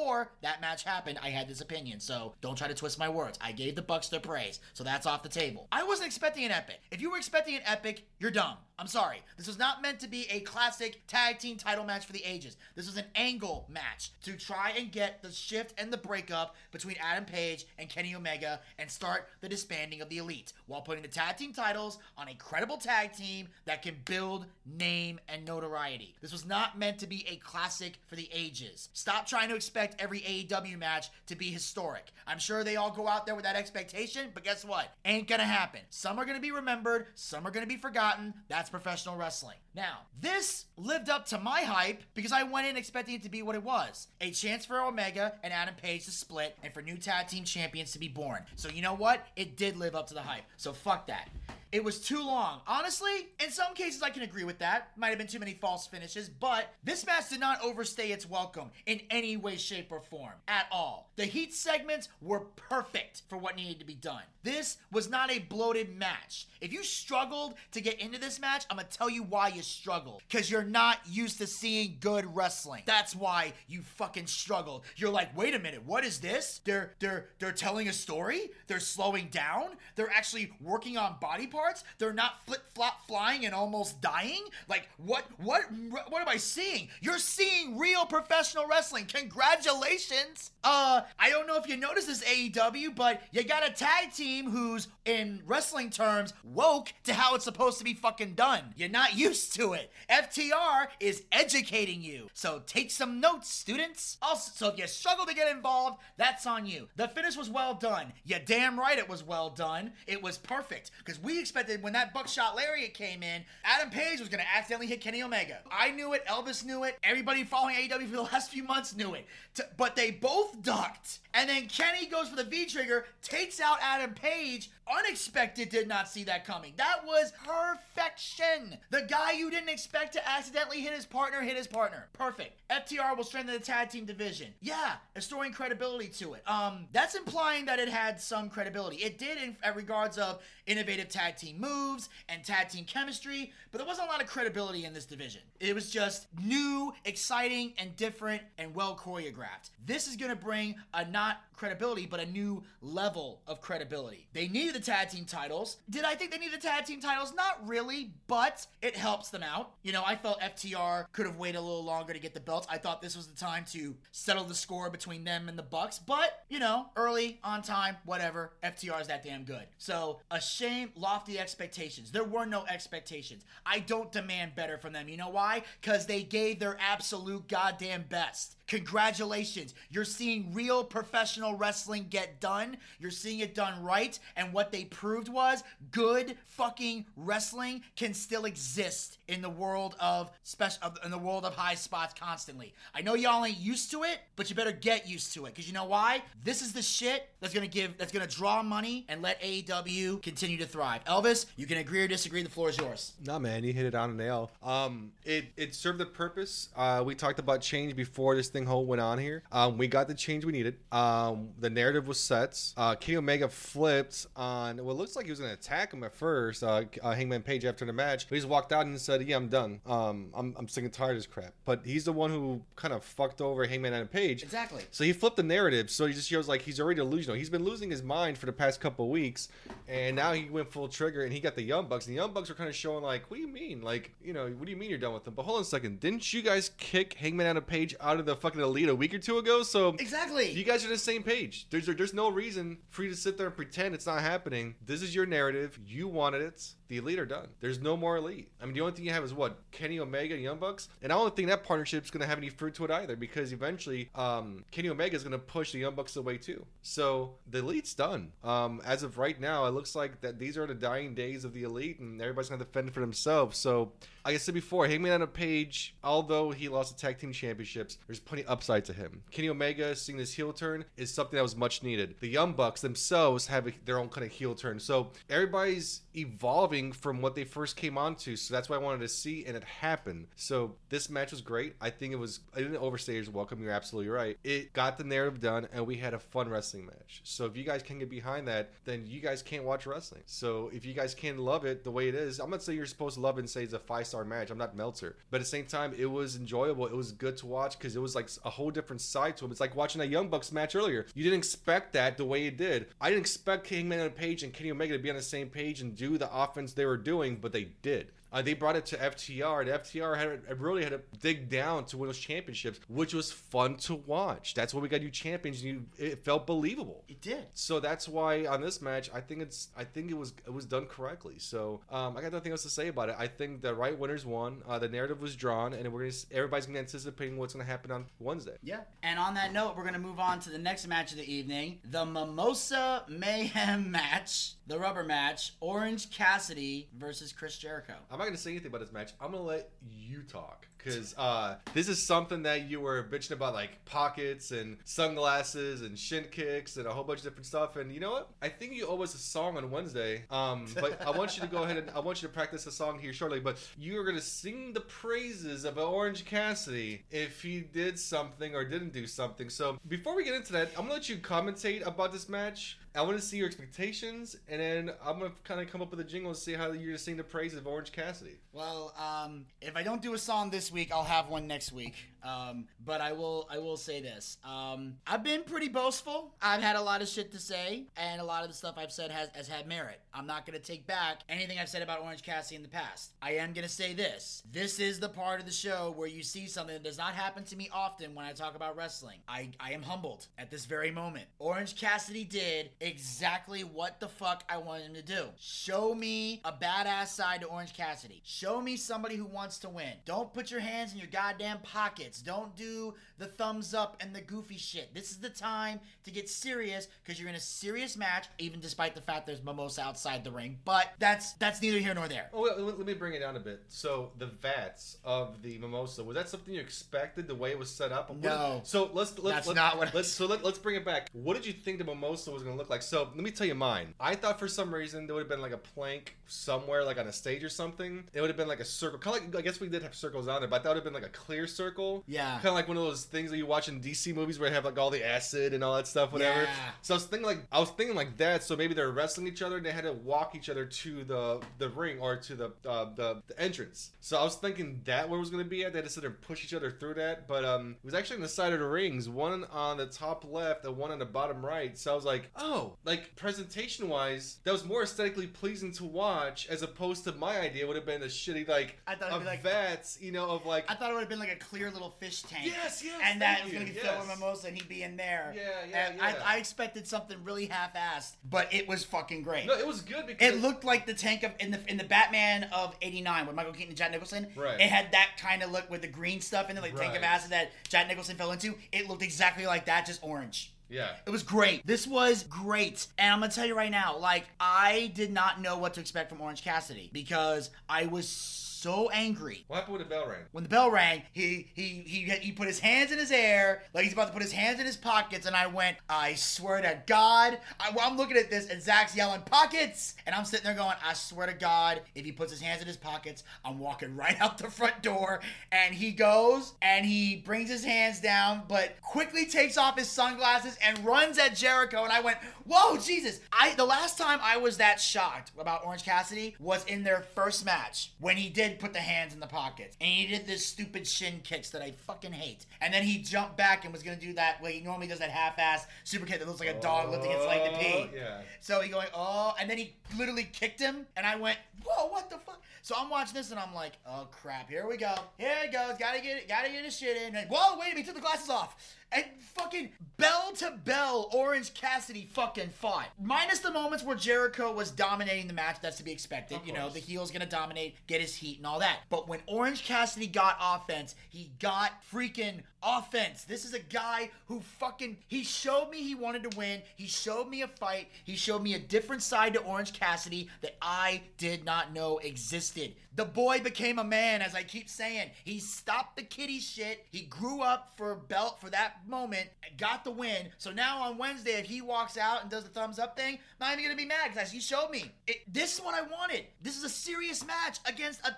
that match happened. I had this opinion, so don't try to twist my words. I gave the Bucks their praise, so that's off the table. I wasn't expecting an epic. If you were expecting an epic, you're dumb. I'm sorry. This was not meant to be a classic tag team title match for the ages. This was an angle match to try and get the shift and the breakup between Adam Page and Kenny Omega and start the disbanding of the Elite while putting the tag team titles on a credible tag team that can build name and notoriety. This was not meant to be a classic for the ages. Stop trying to expect every AEW match to be historic. I'm sure they all go out there with that expectation, but guess what? Ain't gonna happen. Some are gonna be remembered, some are gonna be forgotten. That's professional wrestling. Now, this lived up to my hype because I went in expecting it to be what it was a chance for Omega and Adam Page to split and for new tag team champions to be born. So, you know what? It did live up to the hype. So, fuck that. It was too long. Honestly, in some cases, I can agree with that. Might have been too many false finishes, but this match did not overstay its welcome in any way, shape, or form at all. The heat segments were perfect for what needed to be done. This was not a bloated match. If you struggled to get into this match, I'm gonna tell you why you struggled. Because you're not used to seeing good wrestling. That's why you fucking struggled. You're like, wait a minute, what is this? They're they're they're telling a story. They're slowing down. They're actually working on body parts. They're not flip flop flying and almost dying. Like what what what am I seeing? You're seeing real professional wrestling. Congratulations. Uh, I don't know if you noticed this AEW, but you got a tag team who's in wrestling terms woke to how it's supposed to be fucking done. You're not used to it. FTR is educating you. So take some notes, students. Also, so if you struggle to get involved, that's on you. The finish was well done. You damn right it was well done. It was perfect because we expected when that buckshot lariat came in, Adam Page was going to accidentally hit Kenny Omega. I knew it. Elvis knew it. Everybody following AEW for the last few months knew it. T- but they both ducked. And then Kenny goes for the V trigger, takes out Adam Page. Unexpected, did not see that coming. That was perfection. The guy you didn't expect to accidentally hit his partner hit his partner. Perfect. FTR will strengthen the tag team division. Yeah, restoring credibility to it. Um, that's implying that it had some credibility. It did in, in regards of innovative tag team moves and tag team chemistry, but there wasn't a lot of credibility in this division. It was just new, exciting, and different and well choreographed. This is gonna bring a not credibility, but a new level of credibility. They needed the tag team titles. Did I think they needed the tag team titles? Not really, but it helps them out. You know, I felt FTR could have waited a little longer to get the belts. I thought this was the time to settle the score between them and the Bucks, but you know, early, on time, whatever. FTR is that damn good. So, a shame, lofty expectations. There were no expectations. I don't demand better from them. You know why? Because they gave their absolute goddamn best. Congratulations. You're seeing real professional wrestling get done. You're seeing it done right. And what they proved was good fucking wrestling can still exist in the world of special in the world of high spots constantly. I know y'all ain't used to it, but you better get used to it. Cause you know why? This is the shit that's gonna give that's gonna draw money and let AEW continue to thrive. Elvis, you can agree or disagree. The floor is yours. Nah, man, you hit it on a nail. Um, it it served the purpose. Uh, we talked about change before this thing whole went on here. Um, we got the change we needed. Um, the narrative was set. Uh, Kenny Omega flipped on what looks like he was gonna attack him at first. Uh, uh, Hangman Page after the match, but he just walked out and said, "Yeah, I'm done. Um, I'm I'm sick and tired of this crap." But he's the one who kind of fucked over Hangman and Page. Exactly. So he flipped the narrative. So he just shows like he's already delusional. He's been losing his mind for the past couple weeks, and now he went full trigger and he got the Young Bucks. And the Young Bucks are kind of showing like, "What do you mean? Like, you know, what do you mean you're done with them?" But hold on a second. Didn't you guys kick Hangman and Page out of the fucking Elite a week or two ago? So Exactly. you guys are the same page. There's there's no reason for you to sit there and pretend it's not happening. This is your narrative. You wanted it. The elite are done. There's no more elite. I mean, the only thing you have is what Kenny Omega and Young Bucks, and I don't think that partnership's going to have any fruit to it either because eventually um, Kenny Omega is going to push the Young Bucks away too. So the elite's done. Um, as of right now, it looks like that these are the dying days of the elite, and everybody's going to defend for themselves. So like I said before, Hangman on a page, although he lost the tag team championships, there's plenty upside to him. Kenny Omega seeing this heel turn is something that was much needed. The Young Bucks themselves have a, their own kind of heel turn. So everybody's evolving from what they first came onto. So that's why I wanted to see, and it happened. So this match was great. I think it was, I didn't overstay its welcome. You're absolutely right. It got the narrative done, and we had a fun wrestling match. So if you guys can get behind that, then you guys can't watch wrestling. So if you guys can love it the way it is, I'm not saying you're supposed to love it and say it's a five star match. I'm not Meltzer, but at the same time, it was enjoyable. It was good to watch because it was like a whole different side to him. It's like watching a Young Bucks match earlier. You didn't expect that the way it did. I didn't expect Hangman and Page and Kenny Omega to be on the same page and do the offense they were doing, but they did. Uh, they brought it to FTR, and FTR had really had to dig down to win those championships, which was fun to watch. That's why we got new champions, and you, it felt believable. It did. So that's why on this match, I think it's, I think it was, it was done correctly. So um, I got nothing else to say about it. I think the right winners won. Uh, the narrative was drawn, and we're gonna, everybody's gonna be anticipating what's gonna happen on Wednesday. Yeah. And on that note, we're going to move on to the next match of the evening the Mimosa Mayhem match, the rubber match, Orange Cassidy versus Chris Jericho. I'm not gonna say anything about this match. I'm gonna let you talk because uh, this is something that you were bitching about, like pockets and sunglasses and shin kicks and a whole bunch of different stuff. And you know what? I think you owe us a song on Wednesday. Um, but I want you to go ahead and I want you to practice a song here shortly. But you are gonna sing the praises of Orange Cassidy if he did something or didn't do something. So before we get into that, I'm gonna let you commentate about this match. I want to see your expectations, and then I'm gonna kind of come up with a jingle and see how you're gonna sing the praises of Orange Cassidy. Well, um, if I don't do a song this week, I'll have one next week. Um, but I will, I will say this. Um, I've been pretty boastful. I've had a lot of shit to say, and a lot of the stuff I've said has, has had merit. I'm not gonna take back anything I've said about Orange Cassidy in the past. I am gonna say this. This is the part of the show where you see something that does not happen to me often when I talk about wrestling. I, I am humbled at this very moment. Orange Cassidy did exactly what the fuck I wanted him to do. Show me a badass side to Orange Cassidy. Show me somebody who wants to win. Don't put your hands in your goddamn pockets. Don't do the thumbs up and the goofy shit. This is the time to get serious because you're in a serious match, even despite the fact there's mimosa outside the ring. But that's that's neither here nor there. Oh, wait, let, me bring it down a bit. So the vats of the mimosa was that something you expected? The way it was set up? No. so let's let's That's let's, not what let's so let, let's bring it back. What did you think the mimosa was gonna look like? So let me tell you mine. I thought for some reason there would have been like a plank somewhere, like on a stage or something. It would have been like a circle. Kind of like I guess we did have circles on it, but that would have been like a clear circle. Yeah. Kind of like one of those things that you watch in DC movies where they have like all the acid and all that stuff, whatever. Yeah. So I was thinking like I was thinking like that. So maybe they're wrestling each other and they had to walk each other to the the ring or to the uh, the, the entrance. So I was thinking that where it was gonna be at. They had to sit there and push each other through that. But um, it was actually on the side of the rings, one on the top left and one on the bottom right. So I was like, oh, like presentation wise, that was more aesthetically pleasing to watch as opposed to my idea would have been a shitty like I thought it'd be like- vats, you know, of like I thought it would have been like a clear little fish tank. Yes, yes, And that thank was going to you, be filled with mimosa and he'd be in there. Yeah, yeah, and yeah. I, I expected something really half-assed, but it was fucking great. no, it was good because It looked like the tank of in the in the Batman of '89 with Michael Keaton and Jack Nicholson. Right. It had that kind of look with the green stuff in it, like tank of Right. acid that Jack Nicholson fell into. It looked exactly like that, just orange. Yeah. It was great. This was great. And I'm going to tell you right now, like, I did not know what to expect from Orange Cassidy because I was so angry. What happened when the bell rang? When the bell rang, he, he he he put his hands in his air, like he's about to put his hands in his pockets, and I went, I swear to God, I, I'm looking at this, and Zach's yelling pockets, and I'm sitting there going, I swear to God, if he puts his hands in his pockets, I'm walking right out the front door, and he goes and he brings his hands down, but quickly takes off his sunglasses and runs at Jericho, and I went, Whoa, Jesus! I the last time I was that shocked about Orange Cassidy was in their first match when he did put the hands in the pockets and he did this stupid shin kicks that I fucking hate. And then he jumped back and was gonna do that way he normally does that half-ass super kick that looks like a dog lifting its leg to pee. Oh, yeah. So he going, oh, and then he literally kicked him, and I went, whoa, what the fuck? So I'm watching this, and I'm like, oh crap, here we go, here it goes, gotta get it, gotta get his shit in. And, whoa, wait he took the glasses off. And fucking bell to bell, Orange Cassidy fucking fought. Minus the moments where Jericho was dominating the match, that's to be expected. Of you know, the heel's gonna dominate, get his heat and all that. But when Orange Cassidy got offense, he got freaking offense. This is a guy who fucking he showed me he wanted to win. He showed me a fight. He showed me a different side to Orange Cassidy that I did not know existed. The boy became a man, as I keep saying. He stopped the kitty shit. He grew up for belt for that moment, got the win. So now on Wednesday, if he walks out and does the thumbs up thing, I'm not even gonna be mad because he showed me. It, this is what I wanted. This is a serious match against a,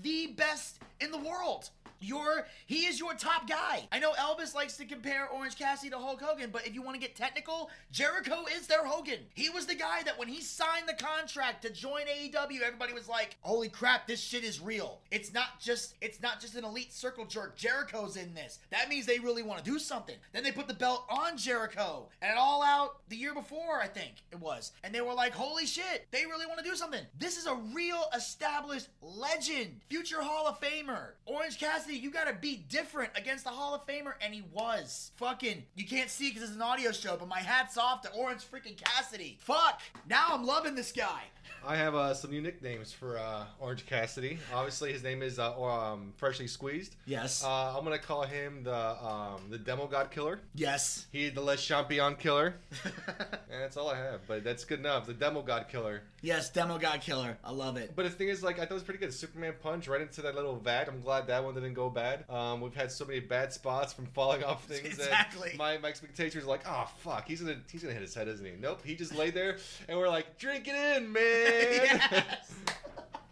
the best in the world. Your he is your top guy. I know Elvis likes to compare Orange Cassidy to Hulk Hogan, but if you want to get technical, Jericho is their Hogan. He was the guy that when he signed the contract to join AEW, everybody was like, "Holy crap, this shit is real." It's not just it's not just an elite circle jerk. Jericho's in this. That means they really want to do something. Then they put the belt on Jericho and it all out the year before, I think it was. And they were like, "Holy shit, they really want to do something." This is a real established legend, future Hall of Famer. Orange Cassidy, you gotta be different against the Hall of Famer, and he was. Fucking, you can't see because it's an audio show, but my hat's off to Orange freaking Cassidy. Fuck, now I'm loving this guy. I have uh, some new nicknames for uh, Orange Cassidy. Obviously, his name is uh, um, Freshly Squeezed. Yes. Uh, I'm gonna call him the um, the Demo God Killer. yes. He the Le Champion Killer. and that's all I have, but that's good enough. The Demo God Killer. yes, Demo God Killer. I love it. But the thing is, like, I thought it was pretty good. Superman punch right into that little vat. I'm glad that one didn't go bad. Um, we've had so many bad spots from falling off things. Exactly. That my, my expectations were like, oh fuck, he's gonna he's gonna hit his head, isn't he? Nope. He just laid there, and we're like, drink it in, man. Yes.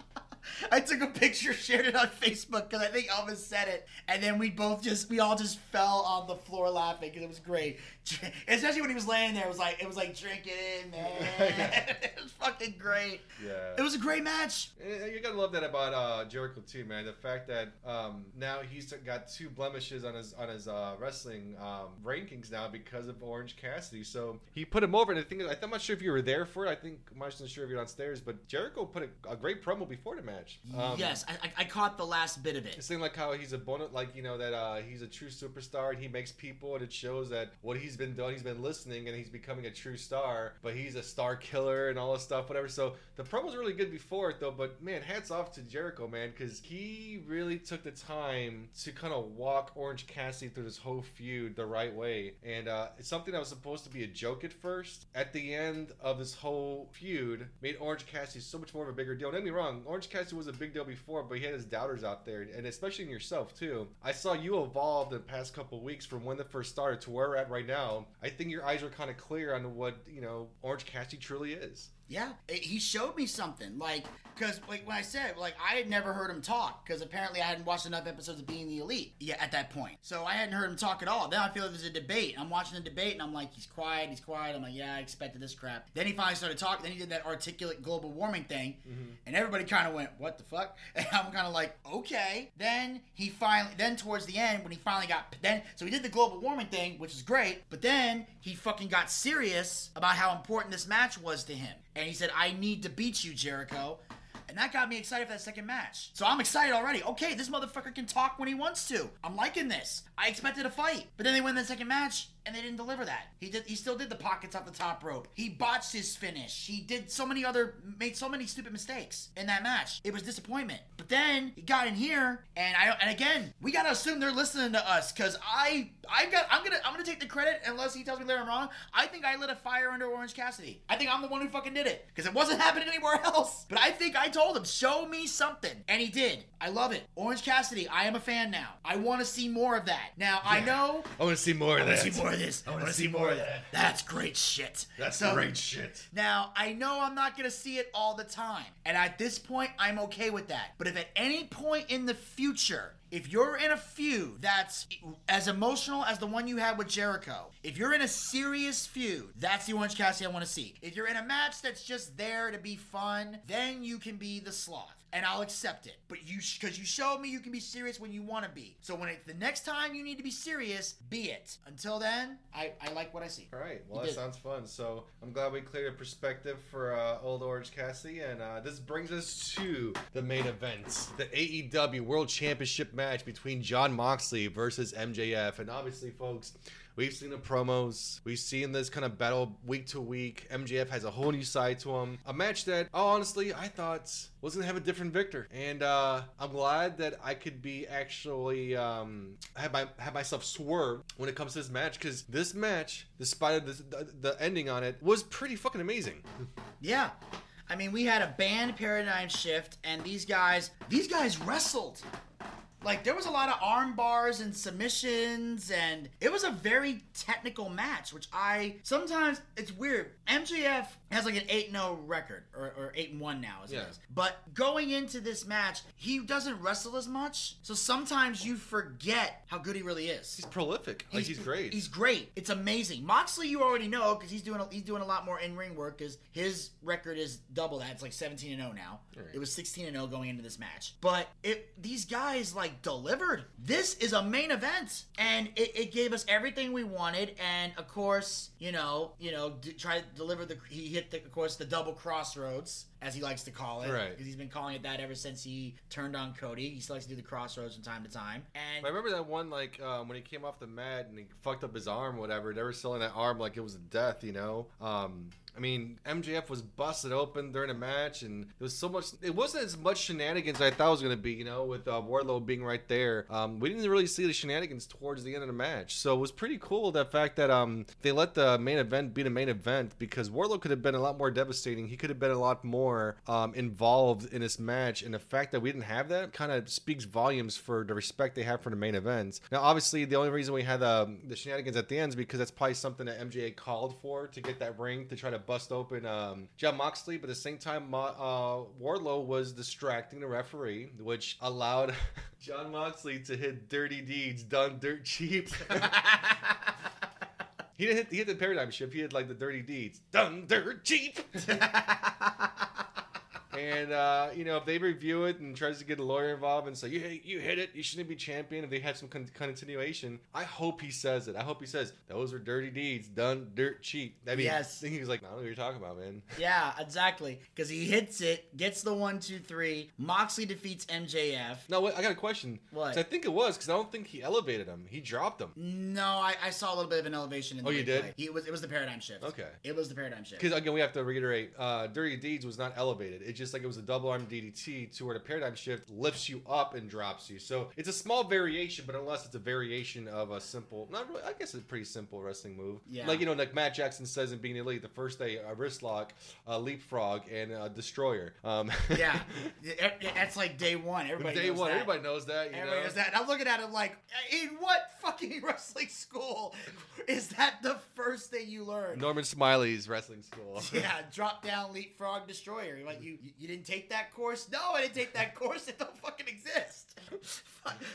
I took a picture, shared it on Facebook because I think Elvis said it, and then we both just we all just fell on the floor laughing because it was great. Especially when he was laying there, it was like it was like drink it in, man. it was fucking great. Yeah. It was a great match. You gotta love that about uh, Jericho too, man. The fact that um, now he's got two blemishes on his on his uh, wrestling um, rankings now because of Orange Cassidy. So he put him over. And the thing is, I'm not sure if you were there for it. I think I'm not sure if you're downstairs, but Jericho put a, a great promo before the match. Um, yes, I, I, I caught the last bit of it. It's thing like how he's a bonus, like you know that uh, he's a true superstar and he makes people, and it shows that what he's been doing, he's been listening, and he's becoming a true star. But he's a star killer and all this stuff, whatever. So the promo was really good before it, though. But man, hats off to Jericho, man, because he really took the time to kind of walk Orange Cassidy through this whole feud the right way, and uh, it's something that was supposed to be a joke at first. At the end of this whole feud, made Orange Cassidy so much more of a bigger deal. Don't get me wrong, Orange Cassidy was a big deal before, but he had his doubters out there, and especially in yourself too. I saw you evolve the past couple weeks from when the first started to where we're at right now. I think your eyes are kind of clear on what you know Orange Cassidy truly is. Yeah, it, he showed me something. Like, because like when I said, like I had never heard him talk because apparently I hadn't watched enough episodes of Being the Elite yet at that point. So I hadn't heard him talk at all. Then I feel like there's a debate. I'm watching the debate and I'm like, he's quiet, he's quiet. I'm like, yeah, I expected this crap. Then he finally started talking. Then he did that articulate global warming thing, mm-hmm. and everybody kind of went, what the fuck? And I'm kind of like, okay. Then he finally, then towards the end when he finally got then, so he did the global warming thing, which is great. But then he fucking got serious about how important this match was to him. And he said, I need to beat you, Jericho. And that got me excited for that second match. So I'm excited already. Okay, this motherfucker can talk when he wants to. I'm liking this. I expected a fight. But then they win the second match and they didn't deliver that. He did he still did the pockets off the top rope. He botched his finish. He did so many other made so many stupid mistakes in that match. It was disappointment. But then he got in here and I and again, we got to assume they're listening to us cuz I I got I'm going to I'm going to take the credit unless he tells me later I'm wrong. I think I lit a fire under Orange Cassidy. I think I'm the one who fucking did it cuz it wasn't happening anywhere else. But I think I told him, "Show me something." And he did. I love it. Orange Cassidy, I am a fan now. I want to see more of that. Now, I know I want to see more of I want that. To see more of this. I want to see more of that. That's great shit. That's So- great shit. Now, I know I'm not going to see it all the time. And at this point, I'm okay with that. But if at any point in the future, if you're in a feud that's as emotional as the one you had with Jericho, if you're in a serious feud, that's the Orange Cassidy I want to see. If you're in a match that's just there to be fun, then you can be the sloth. And I'll accept it. But you, because you showed me you can be serious when you want to be. So when it, the next time you need to be serious, be it. Until then, I, I like what I see. All right. Well, You that did. sounds fun. So I'm glad we cleared a perspective for uh, Old Orange Cassidy, and uh, this brings us to the main event, the AEW World Championship match between Jon Moxley versus MJF. And obviously, folks. We've seen the promos. We've seen this kind of battle week to week. MJF has a whole new side to him. A match that, oh, honestly, I thought was gonna have a different victor, and uh, I'm glad that I could be actually um, have my have myself swerve when it comes to this match because this match, despite the, the, the ending on it, was pretty fucking amazing. Yeah. I mean, we had a band paradigm shift, and these guys, these guys wrestled. Like there was a lot of arm bars and submissions, and it was a very technical match. Which I sometimes it's weird. MJF has like an eight 0 record, or, or eight and one now, as Yeah. it is. But going into this match, he doesn't wrestle as much, so sometimes you forget how good he really is. He's prolific. Like he's great. He's great. It's amazing. Moxley, you already know because he's doing a, he's doing a lot more in ring work because his record is double that. It's like 17 and 0 now. Right. It was 16 and 0 going into this match. But it these guys like delivered. This is a main event, and it, it gave us everything we wanted. And of course, you know, you know, d- try to deliver the. He hit the, of course, the double crossroads as he likes to call it, Right. Because he's been calling it that ever since he turned on Cody. He still likes to do the crossroads from time to time. And I remember that one like um, when he came off the mat and he fucked up his arm, whatever. They were selling that arm like it was a death, you know. Um, I mean, MJF was busted open during a match, and there was so much. It wasn't as much shenanigans as I thought it was going to be. You know, with uh, Wardlow being right there, um, we didn't really see the shenanigans towards the end of the match. So it was pretty cool the fact that um, they let the main event be the main event because Wardlow could have been a lot more devastating. He could have been a lot more um, involved in this match, and the fact that we didn't have that kind of speaks volumes for the respect they have for the main events. Now, obviously, the only reason we had um, the shenanigans at the end is because that's probably something that MJF called for to get that ring to try to bust open um, Jon Moxley. But at the same time, Mo- uh, Wardlow was distracting the referee, which allowed Jon Moxley to hit dirty deeds done dirt cheap. He didn't hit, he hit the paradigm shift. He had like the dirty deeds done dirt cheap. And uh, you know, if they review it and tries to get a lawyer involved and say you hit- you hit it, you shouldn't be champion. If they had some con- continuation, I hope he says it. I hope he says those are dirty deeds done dirt cheap. I mean, Yes. he was like, I don't know what you're talking about, man. Yeah, exactly. Because he hits it, gets the one, two, three. Moxley defeats MJF. No, wait, I got a question. What? I think it was because I don't think he elevated him. He dropped him. No, I, I saw a little bit of an elevation in the Oh, you did? He, it was it was the paradigm shift. Okay. It was the paradigm shift. Because again, we have to reiterate, uh, Dirty Deeds was not elevated. It's just like it was a double arm DDT to where the paradigm shift lifts you up and drops you. So it's a small variation, but unless it's a variation of a simple, not really, I guess it's a pretty simple wrestling move. Yeah. Like you know, like Matt Jackson says in Being Elite, the first day a wrist lock, a leapfrog, and a destroyer. Um, yeah, that's like day one. Everybody day knows one, that. everybody knows that. You Everybody know? knows that. And I'm looking at him like, in what fucking wrestling school is that the first thing you learn? Norman Smiley's wrestling school. Yeah, drop down leapfrog destroyer. Like you, you didn't take that course? No, I didn't take that course. It don't fucking exist. It's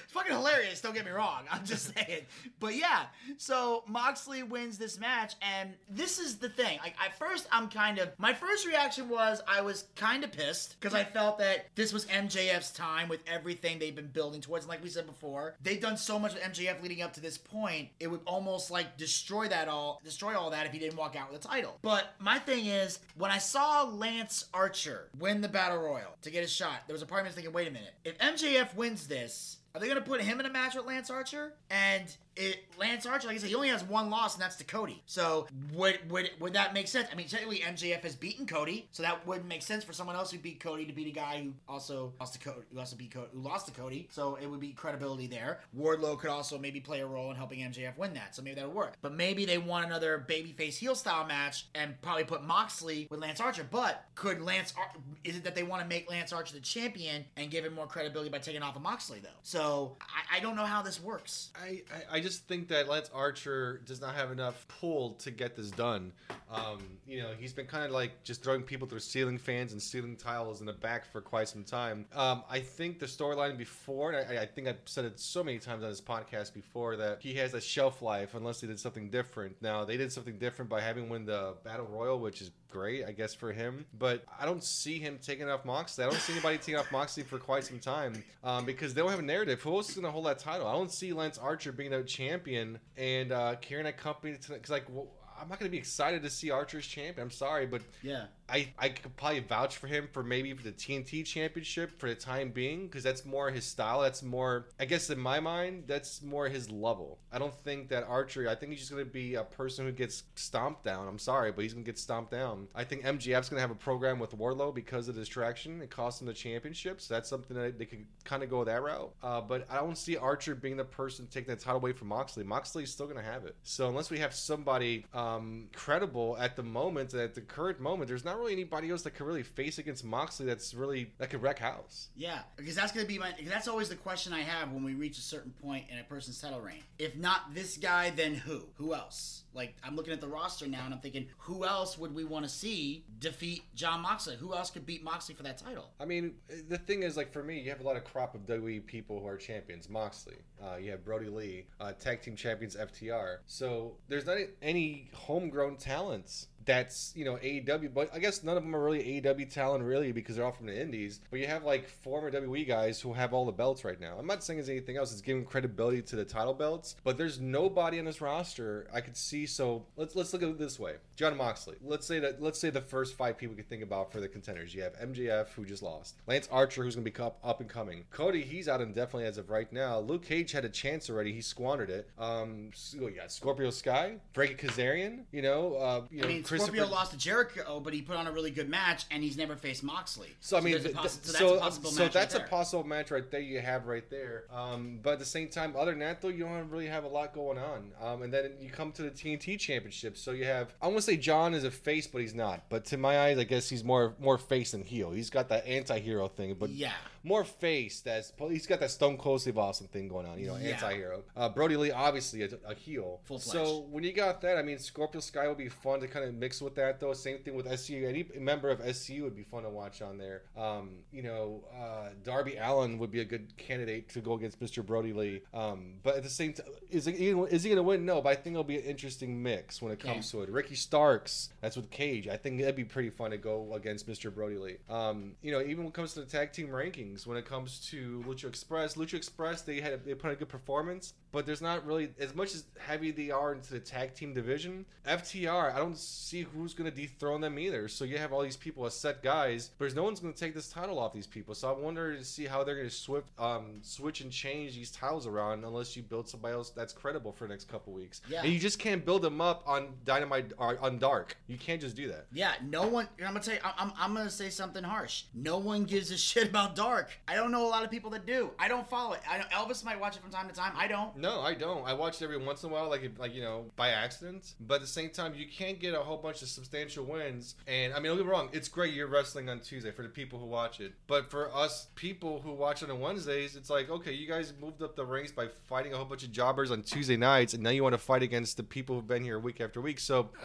fucking hilarious. Don't get me wrong. I'm just saying. But yeah, so Moxley wins this match, and this is the thing. Like at first, I'm kind of my first reaction was I was kind of pissed because I felt that this was MJF's time with everything they've been building towards. And like we said before, they've done so much with MJF leading up to this point. It would almost like destroy that all, destroy all that if he didn't walk out with a title. But my thing is, when I saw Lance Archer the battle royal to get his shot, there was a part of me thinking, wait a minute, if MJF wins this. Are they gonna put him in a match with Lance Archer? And it Lance Archer, like I said, he only has one loss, and that's to Cody. So would would would that make sense? I mean, technically MJF has beaten Cody, so that wouldn't make sense for someone else who beat Cody to beat a guy who also lost to Cody, who also beat Cody, who lost to Cody. So it would be credibility there. Wardlow could also maybe play a role in helping MJF win that, so maybe that would work. But maybe they want another babyface heel style match and probably put Moxley with Lance Archer. But could Lance? Ar- is it that they want to make Lance Archer the champion and give him more credibility by taking off of Moxley though? So I, I don't know how this works. I, I, I just think that Lance Archer does not have enough pull to get this done. Um, you know, he's been kind of like just throwing people through ceiling fans and ceiling tiles in the back for quite some time. Um, I think the storyline before, I, I think I've said it so many times on this podcast before, that he has a shelf life unless they did something different. Now, they did something different by having win the Battle Royal, which is great, I guess, for him. But I don't see him taking off Moxley. I don't see anybody taking off Moxley for quite some time um, because they don't have a narrative. Who else is going to hold that title? I don't see Lance Archer being a champion and uh, carrying that company because like. Well, I'm not going to be excited to see Archer's champion. I'm sorry, but Yeah. I, I could probably vouch for him for maybe for the TNT championship for the time being because that's more his style. That's more, I guess, in my mind, that's more his level. I don't think that Archer. I think he's just going to be a person who gets stomped down. I'm sorry, but he's going to get stomped down. I think MJF's going to have a program with Wardlow because of the distraction. It cost him the championship, so that's something that they could kind of go that route. Uh, but I don't see Archer being the person taking the title away from Moxley. Moxley's still going to have it. So unless we have somebody um, credible at the moment, at the current moment, there's not really anybody else that could really face against Moxley that's really that could wreck house. Yeah, because that's gonna be my. That's always the question I have when we reach a certain point in a person's title reign. If not this guy, then who? Who else? Like I'm looking at the roster now, and I'm thinking, who else would we want to see defeat Jon Moxley? Who else could beat Moxley for that title? I mean, the thing is, like for me, you have a lot of crop of WWE people who are champions. Moxley, uh, you have Brodie Lee, uh, tag team champions FTR. So there's not any homegrown talents that's you know AEW, but I guess none of them are really AEW talent really because they're all from the Indies. But you have like former WWE guys who have all the belts right now. I'm not saying it's anything else; it's giving credibility to the title belts. But there's nobody on this roster I could see. So let's let's look at it this way: Jon Moxley. Let's say that let's say the first five people we could think about for the contenders. You have MJF who just lost, Lance Archer who's gonna be up, up and coming, Cody he's out indefinitely as of right now. Luke Cage had a chance already, he squandered it. Um, so, yeah, Scorpio Sky, Frankie Kazarian, you know, uh, you know, I mean, Chris Scorpio lost to Jericho, but he put on a really good match, and he's never faced Moxley. So I mean, a possi- so that's so a possible so match that's right a there. possible match right there. You have right there. Um, but at the same time, other than that, though, you don't really have a lot going on. Um, and then you come to the TNT Championship. So you have I want to say Jon is a face, but he's not. But to my eyes, I guess he's more more face than heel. He's got that anti-hero thing, but Yeah. More face. That's he's got that Stone Cold Steve Austin thing going on. You know, Yeah. anti-hero. Uh, Brodie Lee obviously a, a heel. Full-fledged. So when you got that, I mean, Scorpio Sky would be fun to kind of mix with that, though. Same thing with SCU. Any member of SCU would be fun to watch on there. Um, you know, uh, Darby Allin would be a good candidate to go against Mr. Brodie Lee. Um, but at the same time, is he, is he going to win? No, but I think it'll be an interesting mix when it Okay. comes to it. Ricky Starks, that's with Cage. I think that'd be pretty fun to go against Mr. Brodie Lee. Um, you know, even when it comes to the tag team rankings, when it comes to Lucha Express, Lucha Express, they had they put a good performance, but there's not really as much as heavy they are into the tag team division. FTR, I don't see who's going to dethrone them either. So you have all these people as set guys, but there's no one's going to take this title off these people. So I wonder to see how they're going to swift um, switch and change these titles around unless you build somebody else that's credible for the next couple weeks. Yeah. And you just can't build them up on Dynamite or on Dark. You can't just do that. Yeah, no one. I'm gonna tell you. I'm, I'm gonna say something harsh. No one gives a shit about Dark. I don't know a lot of people that do. I don't follow it. I, Elvis might watch it from time to time. I don't. No, I don't. I watch it every once in a while, like like you know, by accident. But at the same time, you can't get a whole bunch of substantial wins. And I mean, don't get me wrong, it's great you're wrestling on Tuesday for the people who watch it. But for us people who watch it on Wednesdays, it's like, okay, you guys moved up the ranks by fighting a whole bunch of jobbers on Tuesday nights, and now you want to fight against the people who've been here week after week. So.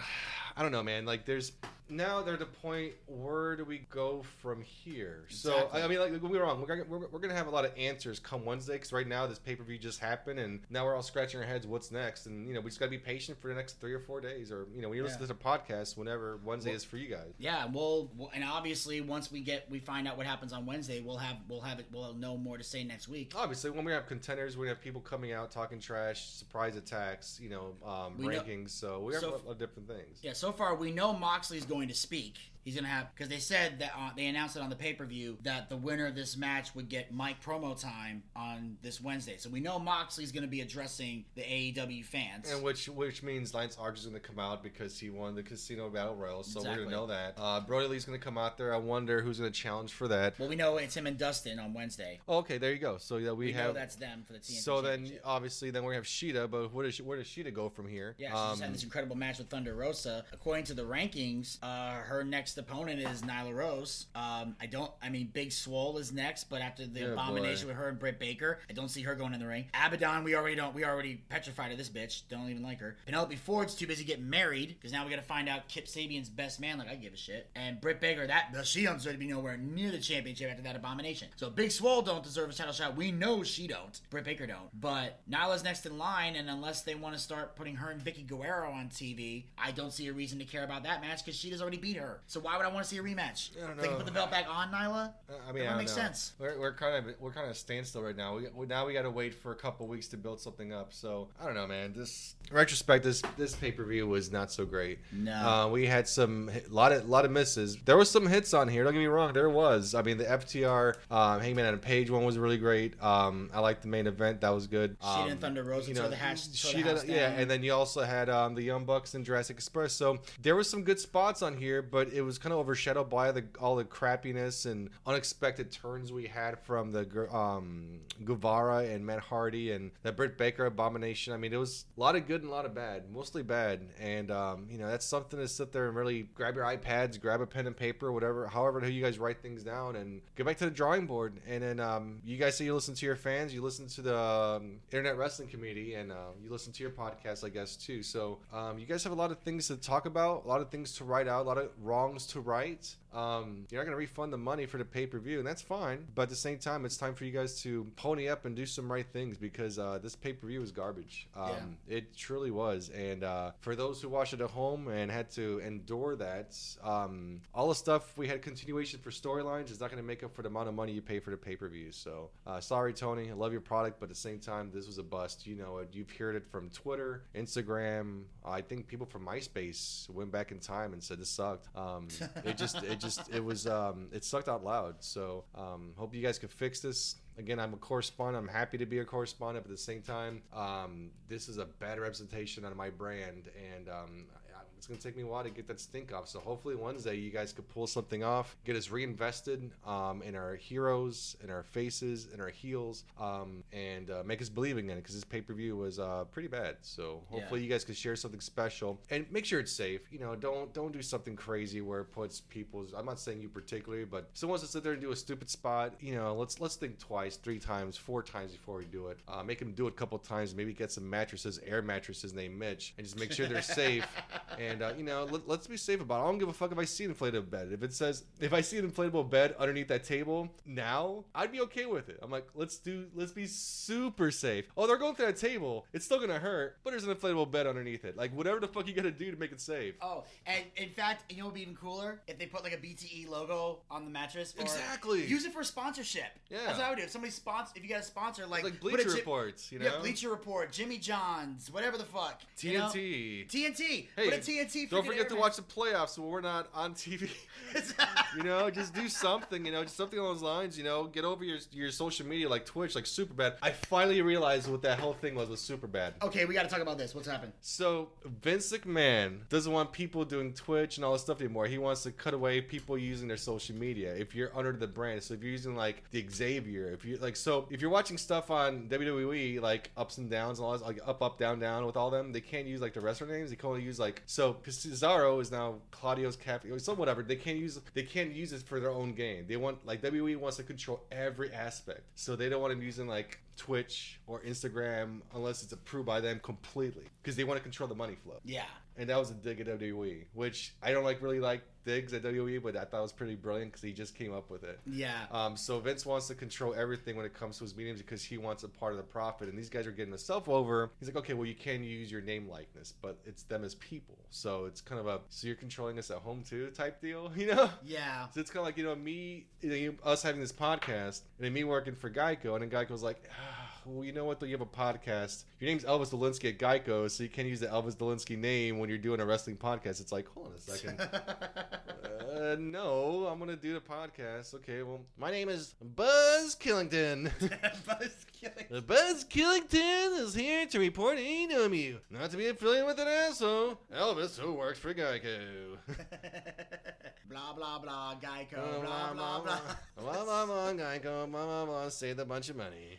I don't know, man. Like, there's now they're at the point. Where do we go from here? So, I mean, like, me wrong. We're gonna, we're, we're gonna have a lot of answers come Wednesday because right now this pay per view just happened, and now we're all scratching our heads. What's next? And you know, we just gotta be patient for the next three or four days, or you know, when you listen Yeah. to the podcast, whenever Wednesday is for you guys. Yeah, we'll, we'll and obviously once we get we find out what happens on Wednesday, we'll have we'll have it we'll know more to say next week. Obviously, when we have contenders, we have people coming out talking trash, surprise attacks, you know, um, We know- rankings. so we have so- a lot of different things. Yeah, so far we know Moxley's going to speak. He's gonna have because they said that uh, they announced it on the pay per view that the winner of this match would get Mike promo time on this Wednesday. So we know Moxley's gonna be addressing the AEW fans. And which which means Lance Archer is going to come out because he won the Casino Battle Royal, so we're going to know that. Uh, Brodie Lee's going to come out there. I wonder who's going to challenge for that. well, we know it's him and Dustin on Wednesday. Oh, okay, there you go. So yeah, we, We, have. know that's them for the TNT. so then, obviously, then we're gonna have Shida. But where does where does Shida go from here? Yeah, she Um, had this incredible match with Thunder Rosa. According to the rankings, uh, her next opponent is Nyla Rose. Um, I don't. I mean, Big Swole is next, but after the abomination boy. with her and Britt Baker, I don't see her going in the ring. Abaddon, we already don't. We already petrified of this bitch. Don't even like her. Penelope Ford's too busy getting married because now we got to find out Kip Sabian's best man. Like I give a shit. And Britt Baker, that she don't deserve to be nowhere near the championship after that abomination. So Big Swole don't deserve a title shot. We know she don't. Britt Baker don't. But Nyla's next in line, and unless they want to start putting her and Vickie Guerrero on TV, I don't see a reason to care about that match because she has already beat her. So why would I want to see a rematch? I don't They can put the belt back on Nyla. I That mean, would know. sense. We're, we're kind of we're kind of standstill right now. We, we now we got to wait for a couple weeks to build something up. So I don't know, man. This retrospect, this this pay per view was not so great. No. uh, we had some lot of lot of misses. There was some hits on here. Don't get me wrong, there was. I mean, the FTR um, Hangman and Page one was really great. Um, I liked the main event. That was good. Um, and Thunder Rosa tore the hatch- tore the Shida- yeah, and then you also had um, the Young Bucks and Jurassic Express. So there was some good spots on here, but it was kind of overshadowed by the all the crappiness and unexpected turns we had from the um, Guevara and Matt Hardy and the Britt Baker abomination. I mean, it was a lot of good and a lot of bad, mostly bad. And um, you know, that's something to sit there and really grab your iPads, grab a pen and paper, whatever, however you guys write things down, and get back to the drawing board. And then um, you guys say you listen to your fans, you listen to the um, Internet Wrestling Community, and uh, you listen to your podcast, I guess, too. So um, you guys have a lot of things to talk about, a lot of things to write out, a lot of wrongs to right. Um, you're not going to refund the money for the pay per view, and that's fine. But at the same time, it's time for you guys to pony up and do some right things because uh, this pay per view is garbage. Um, It truly was. And uh, for those who watched it at home and had to endure that, um, all the stuff we had continuation for storylines is not going to make up for the amount of money you pay for the pay per view. So uh, sorry, Tony. I love your product, but at the same time, this was a bust. You know it. You've heard it from Twitter, Instagram. I think people from MySpace went back in time and said this sucked. Um, it just, it just, it was, um, it sucked out loud. So um, hope you guys can fix this. Again, I'm a correspondent. I'm happy to be a correspondent, but at the same time, um, this is a bad representation on my brand, and um, It's gonna take me a while to get that stink off. So hopefully Wednesday you guys could pull something off, get us reinvested um, in our heroes, in our faces, in our heels, um, and uh, make us believing again because this pay per view was uh, pretty bad. So hopefully Yeah. you guys could share something special and make sure it's safe. You know, don't don't do something crazy where it puts people's. I'm not saying you particularly, but someone wants to sit there and do a stupid spot. You know, let's let's think twice, three times, four times before we do it. Uh, make them do it a couple times. Maybe get some mattresses, air mattresses named Mitch, and just make sure they're safe. And uh, you know, let, let's be safe about it. I don't give a fuck if I see an inflatable bed. If it says if I see an inflatable bed underneath that table now, I'd be okay with it. I'm like, let's do let's be super safe. Oh, they're going through that table. It's still gonna hurt, but there's an inflatable bed underneath it. Like whatever the fuck you gotta do to make it safe. Oh, and in fact, you know what would be even cooler if they put like a BTE logo on the mattress. Exactly. Use it for sponsorship. Yeah. that's what I would do. If somebody sponsor, if you got a sponsor, like like Bleacher Reports, you know. Yeah, Bleacher Report, Jimmy John's, whatever the fuck. you know? TNT. TNT. Hey, put a TNT. Don't freaking forget to watch the playoffs when we're not on TV. you know, just do something. You know, just something along those lines. You know, get over your your social media like Twitch, like Superbad. I finally realized what that whole thing was with Superbad. Okay, we got to talk about this. What's happened? So Vince McMahon doesn't want people doing Twitch and all this stuff anymore. He wants to cut away people using their social media. If you're under the brand, so if you're using like the Xavier, if you like, so if you're watching stuff on WWE like ups and downs and all this, like up, up, down, down with all them, they can't use like the wrestler names. They can only use like so. Cesaro is now Claudio's cap, or some whatever. They can't use they can't use it for their own game. They want like WWE wants to control every aspect, so they don't want them using like Twitch or Instagram unless it's approved by them completely because they want to control the money flow. Yeah. And that was a dig at WWE, which I don't like really like digs at WWE, but I thought was pretty brilliant because he just came up with it. Yeah. Um, so Vince wants to control everything when it comes to his meetings because he wants a part of the profit, and these guys are getting themselves over. He's like, okay, well you can use your name likeness, but it's them as people, so it's kind of a so you're controlling us at home too type deal, you know? yeah. So it's kind of like you know me, you know, us having this podcast, and then me working for Geico, and then Geico's like, ah, well, you know what? Though you have a podcast, your name's Elvis Dolinski at Geico, so you can't use the Elvis Dolinski name when you're doing a wrestling podcast. It's like, hold on a second. uh, no, I'm gonna do the podcast. Okay, well, my name is Buzz Killington. Buzz killing. Buzz Killington is here to report AEW, not to be affiliated with an asshole, Elvis, who works for Geico. blah blah blah. Geico. Blah, Blah blah blah. blah, blah, blah, Geico, blah, blah, blah, saved a bunch of money.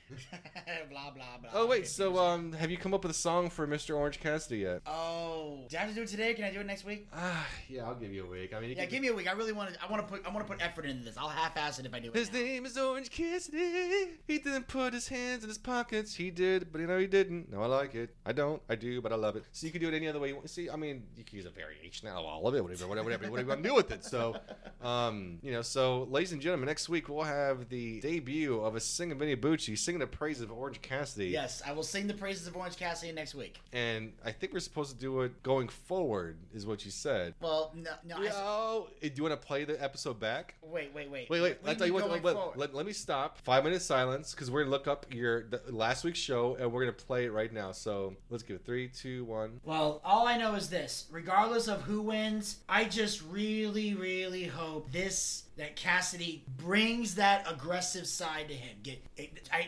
blah blah blah. Oh, wait, so, um, have you come up with a song for Mr. Orange Cassidy yet? Oh, do I have to do it today? Can I do it next week? Ah, yeah, I'll give you a week. I mean, you Yeah, give me a week. I really want to. I want to put. I want to put effort into this. I'll half-ass it if I do it. His now. name is Orange Cassidy. He didn't put his hands in his pockets. He did, but you know he didn't. No, I like it. I don't. I do, but I love it. So you can do it any other way you want. See, I mean, you can use a variation of all of it, whatever, whatever, whatever, whatever you want to do with it. So, um, you know, so ladies and gentlemen, next week we'll have the debut of a singing Vinny Bucci singing the praises of Orange Cassidy. Yes, I will sing the praises of Orange Cassidy next week. And I think we're supposed to do it going forward, is what you said. Well, no, no. I s- Oh, do you want to play the episode back? wait, wait, wait. Wait, wait. What I'll tell you what. going Let, let, let me stop. Five minutes silence because we're gonna look up your the, last week's show and we're gonna play it right now. So let's give it three, two, one. Well, all I know is this: regardless of who wins, I just really, really hope this that Cassidy brings that aggressive side to him. Get, I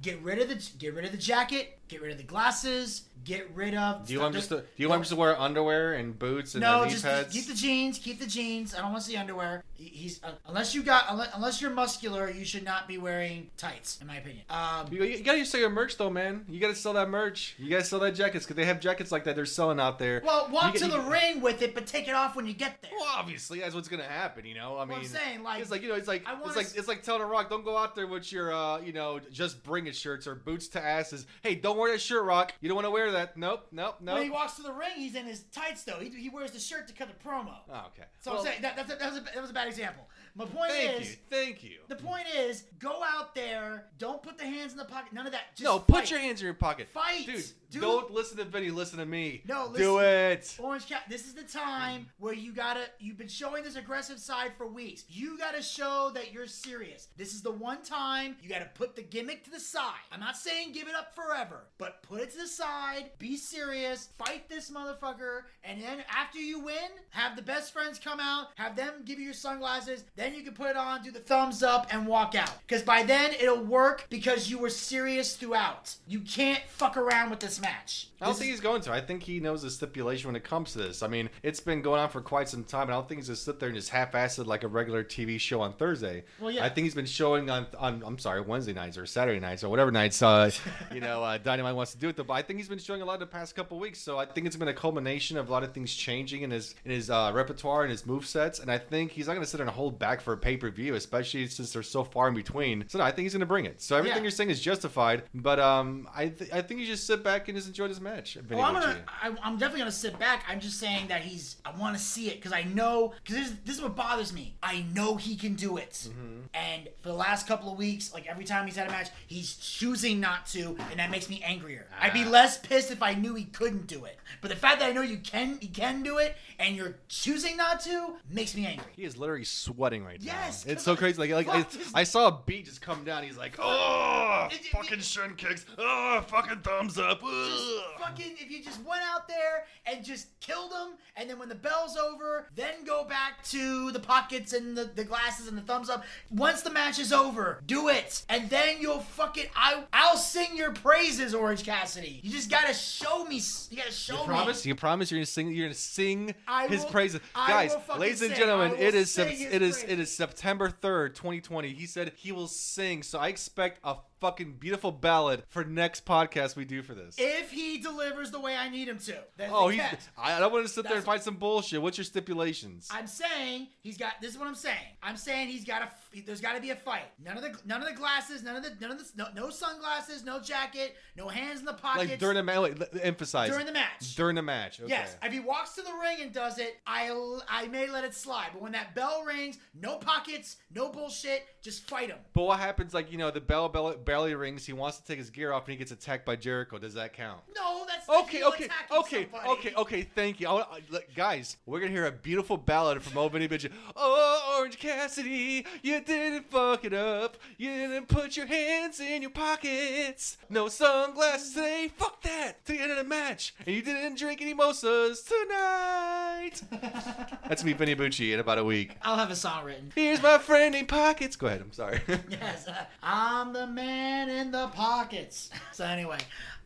get rid of the get rid of the jacket, get rid of the glasses, get rid of. Do you want just to, Do you want just to wear underwear and boots and No, just pads? keep the jeans. Keep the jeans. I don't want to see underwear. He's uh, unless you got unless, unless you're muscular, you should not be wearing tights, in my opinion. Um, You, you gotta sell your merch though, man. You gotta sell that merch. You gotta sell that jackets because they have jackets like that they're selling out there. well, walk You to get- the you- ring with it, but take it off when you get there. Well, obviously, that's what's gonna happen. You know, I mean, I'm saying, like- it's like you know, it's like it's like s- it's like telling a rock, don't go out there with your, uh, you know, just bring it shirts or boots to asses. Hey, don't wear that shirt, Rock. You don't want to wear that. Nope, nope, nope. When he walks to the ring, he's in his tights though. He, he wears the shirt to cut the promo. oh, okay. So Well, I'm saying that, that's a, that, was a, that was a bad example. My point Thank is, you, thank you. the point is, go out there. Don't put the hands in the pocket. None of that. Just no, fight. put your hands in your pocket. Fight. dude. Do- Don't listen to Vinny. Listen to me. No, do it. Orange Cat, this is the time where you gotta, you've been showing this aggressive side for weeks. You gotta show that you're serious. This is the one time you gotta put the gimmick to the side. I'm not saying give it up forever, but put it to the side, be serious, fight this motherfucker, and then after you win, have the best friends come out, have them give you your sunglasses, then you can put it on, do the thumbs up, and walk out. Because by then it'll work because you were serious throughout. You can't fuck around with this match. I don't This think he's going to. I think he knows the stipulation when it comes to this. I mean, it's been going on for quite some time, and I don't think he's gonna sit there and just half-assed like a regular TV show on Thursday. Well, yeah. I think he's been showing on, on I'm sorry, Wednesday nights or Saturday nights or whatever nights, uh, you know, uh, Dynamite wants to do it. But I think he's been showing a lot the past couple weeks. So I think it's been a culmination of a lot of things changing in his in his uh, repertoire and his move sets. And I think he's not gonna sit there and hold back for a pay-per-view, especially since they're so far in between. So no, I think he's gonna bring it. So everything Yeah. you're saying is justified. But um, I th- I think you just sit back and just enjoy this match. Well, I'm gonna. I, I'm definitely gonna sit back. I'm just saying that he's. I want to see it because I know. Because this, this is what bothers me. I know he can do it. Mm-hmm. And for the last couple of weeks, like every time he's had a match, he's choosing not to, and that makes me angrier. I'd Ah. be less pissed if I knew he couldn't do it. But the fact that I know you can, he can do it, and you're choosing not to, makes me angry. He is literally sweating right now. Yes, it's so crazy. Like, like I, I saw a beat just come down. He's like, oh, It- it- fucking shin kicks. Oh, fucking thumbs up. Just fucking if you just went out there and just killed them and then when the bell's over then go back to the pockets and the, the glasses and the thumbs up once the match is over do it and then you'll fucking I, i'll sing your praises orange cassidy you just gotta show me you gotta show You me promise? You promise you're gonna sing? You're gonna sing I his will- praises, I guys. Ladies and sing. gentlemen, it is sing Sep- his it is praises. it is September third, 2020. He said he will sing. So I expect a fucking beautiful ballad for next podcast we do for this. if he delivers the way i need him to then oh, he. catch. I don't want to sit there and That's- find some bullshit. What's your stipulations? I'm saying he's got. This is what I'm saying. I'm saying he's got a. There's got to be a fight. None of the none of the glasses. None of the none of the no, no sunglasses. No jacket. No hands in the pockets. like during the match. Wait, l- emphasize During the match. During the match. Okay. Yes, if he walks to the ring and does it, I I may let it slide. But when that bell rings, no pockets, no bullshit. Just fight him. But what happens, like, you know, the bell, bell barely rings, he wants to take his gear off, and he gets attacked by Jericho. Does that count? No, that's Okay, okay, okay, somebody. okay, okay. Thank you. I, I, look, guys, we're gonna hear a beautiful ballad from Old Vinny Bitch. Oh, Orange Cassidy, you didn't fuck it up. You didn't put your hands in your pockets. No sunglasses today. Fuck that. To the end of the match, and you didn't drink any mimosas tonight. That's me, Vinny Bucci, in about a week. I'll have a song written. Here's my friend in pockets. Go ahead. I'm sorry. Yes, uh, I'm the man in the pockets. So anyway,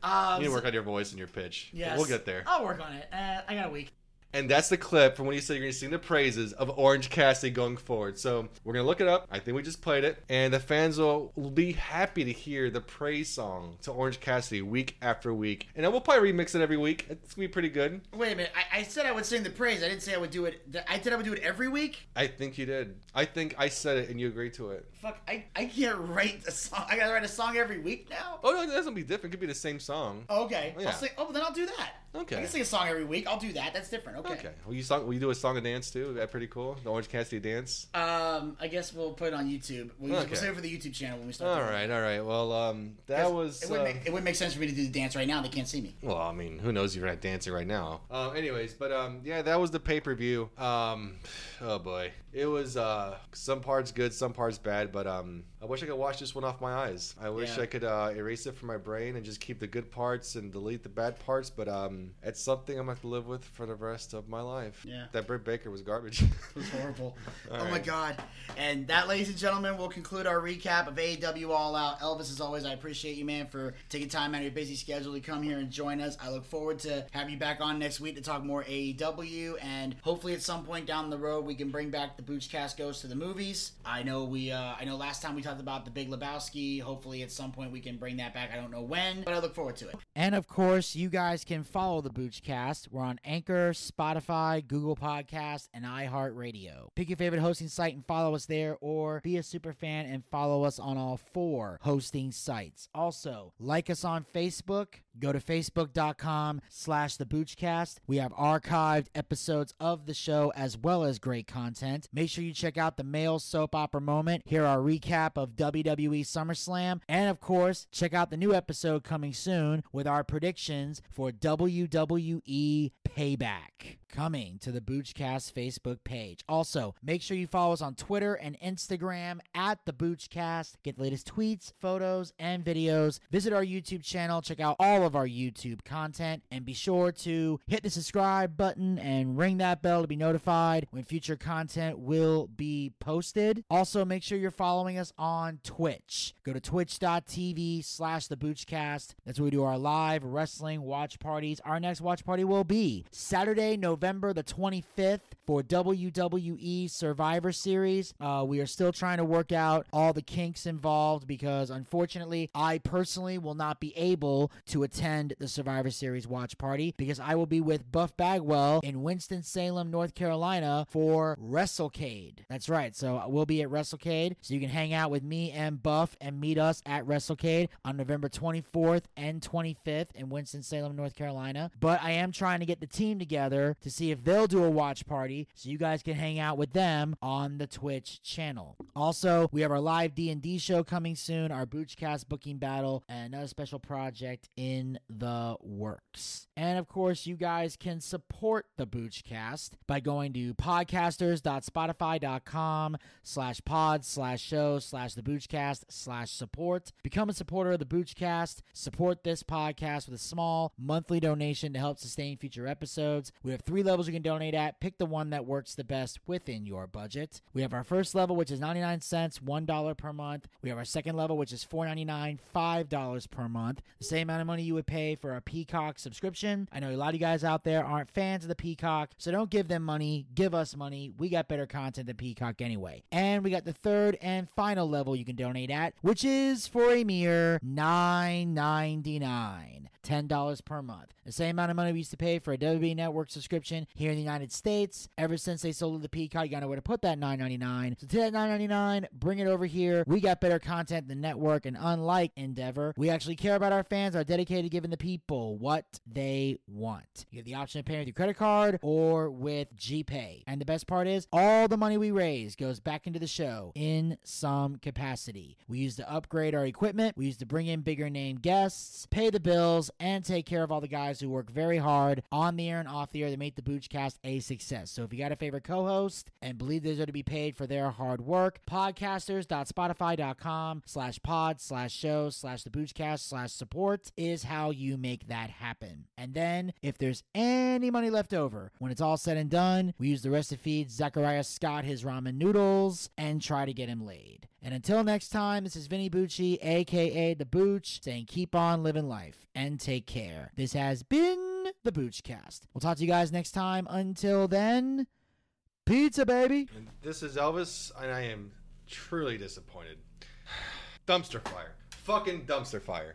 um, you need to work on your voice and your pitch. Yes, We'll get there. I'll work on it. Uh, I got a week. And that's the clip from when you said you're going to sing the praises of Orange Cassidy going forward. So we're going to look it up. I think we just played it. And the fans will be happy to hear the praise song to Orange Cassidy week after week. And then we'll probably remix it every week. It's going to be pretty good. Wait a minute. I, I said I would sing the praise. I didn't say I would do it. I said I would do it every week. I think you did. I think I said it and you agreed to it. Fuck. I, I can't write a song. I gotta write a song every week now. Oh, no, that's going to be different. It could be the same song. Okay. Yeah. I'll sing, oh, then I'll do that. Okay. I can sing a song every week. I'll do that. That's different. Okay. Okay. Will you, song, will you do a song and dance too? Is that pretty cool? The Orange Cassidy dance? Um, I guess we'll put it on YouTube. We'll, Okay. we'll save it for the YouTube channel when we start. All doing it. right, all right. Well, um, that was. It would, uh, make, it would make sense for me to do the dance right now. They can't see me. Well, I mean, who knows? You're not dancing right now. Uh, anyways, but um, yeah, that was the pay per view. Um, oh boy, it was uh, some parts good, some parts bad. But um, I wish I could wash this one off my eyes. I wish Yeah. I could uh, erase it from my brain and just keep the good parts and delete the bad parts. But um, it's something I'm gonna have to live with for the rest of my life. Yeah. That Britt Baker was garbage. It was horrible. Oh my god. And that, ladies and gentlemen, will conclude our recap of AEW All Out. Elvis, as always, I appreciate you, man, for taking time out of your busy schedule to come here and join us. I look forward to having you back on next week to talk more AEW, and hopefully at some point down the road we can bring back the Boochcast Goes to the movies. I know we, uh, I know last time we talked about the Big Lebowski. Hopefully at some point we can bring that back. I don't know when, but I look forward to it. And of course, you guys can follow the Boochcast. We're on Anchor, Spotify, Google Podcast, and iHeartRadio. Pick your favorite hosting site and follow us there, or be a super fan and follow us on all four hosting sites. Also, like us on Facebook. Go to facebook.com slash the Boochcast. We have archived episodes of the show as well as great content. Make sure you check out the male soap opera moment, hear our recap of WWE SummerSlam, and of course, check out the new episode coming soon with our predictions for WWE Payback. Coming to the Boochcast Facebook page. Also, make sure you follow us on Twitter and Instagram at the Boochcast. Get the latest tweets, photos, and videos. Visit our YouTube channel. Check out all of of our YouTube content. And be sure to hit the subscribe button and ring that bell to be notified when future content will be posted. Also, make sure you're following us on Twitch. Go to twitch.tv slash the Boochcast. That's where we do our live wrestling watch parties. Our next watch party will be Saturday, November the 25th for WWE Survivor Series. Uh, we are still trying to work out all the kinks involved because unfortunately, I personally will not be able to attend the Survivor Series watch party because I will be with Buff Bagwell in Winston-Salem, North Carolina for WrestleCade. That's right. So uh, we'll be at WrestleCade. So you can hang out with me and Buff and meet us at WrestleCade on November 24th and 25th in Winston-Salem, North Carolina. But I am trying to get the team together to see if they'll do a watch party so you guys can hang out with them on the Twitch channel. Also, we have our live D&D show coming soon, our Boochcast booking battle, and another special project in the works. And of course, you guys can support the Boochcast by going to podcasters.spotify.com slash pod slash show slash the Boochcast slash support. Become a supporter of the Boochcast. Support this podcast with a small monthly donation to help sustain future episodes. We have three levels you can donate at. Pick the one that works the best within your budget. We have our first level, which is 99 cents, $1 per month. We have our second level, which is $4.99, $5 per month. The same amount of money you would pay for a Peacock subscription. I know a lot of you guys out there aren't fans of the Peacock, so don't give them money. Give us money. We got better content than Peacock anyway. And we got the third and final level you can donate at, which is for a mere $9.99. $10 per month. The same amount of money we used to pay for a WWE Network subscription here in the United States. Ever since they sold the Peacock, you gotta know where to put that $9.99. So to that $9.99, bring it over here. We got better content than network, and unlike Endeavor, we actually care about our fans, our dedicated giving the people what they want. You have the option of paying with your credit card or with GPay. And the best part is, all the money we raise goes back into the show in some capacity. We use to upgrade our equipment, we use to bring in bigger name guests, pay the bills, and take care of all the guys who work very hard on the air and off the air to make the Boochcast a success. So if you got a favorite co-host and believe they deserve to be paid for their hard work, podcasters.spotify.com slash pod slash show slash the Boochcast slash support is how you make that happen. And then if there's any money left over, when it's all said and done, we use the rest to feed Zachariah Scott his ramen noodles and try to get him laid. And until next time, this is Vinny Bucci, aka The Booch, saying keep on living life and take care. This has been The Boochcast. We'll talk to you guys next time. Until then, pizza, baby. And this is Elvis, and I am truly disappointed. dumpster fire. Fucking dumpster fire.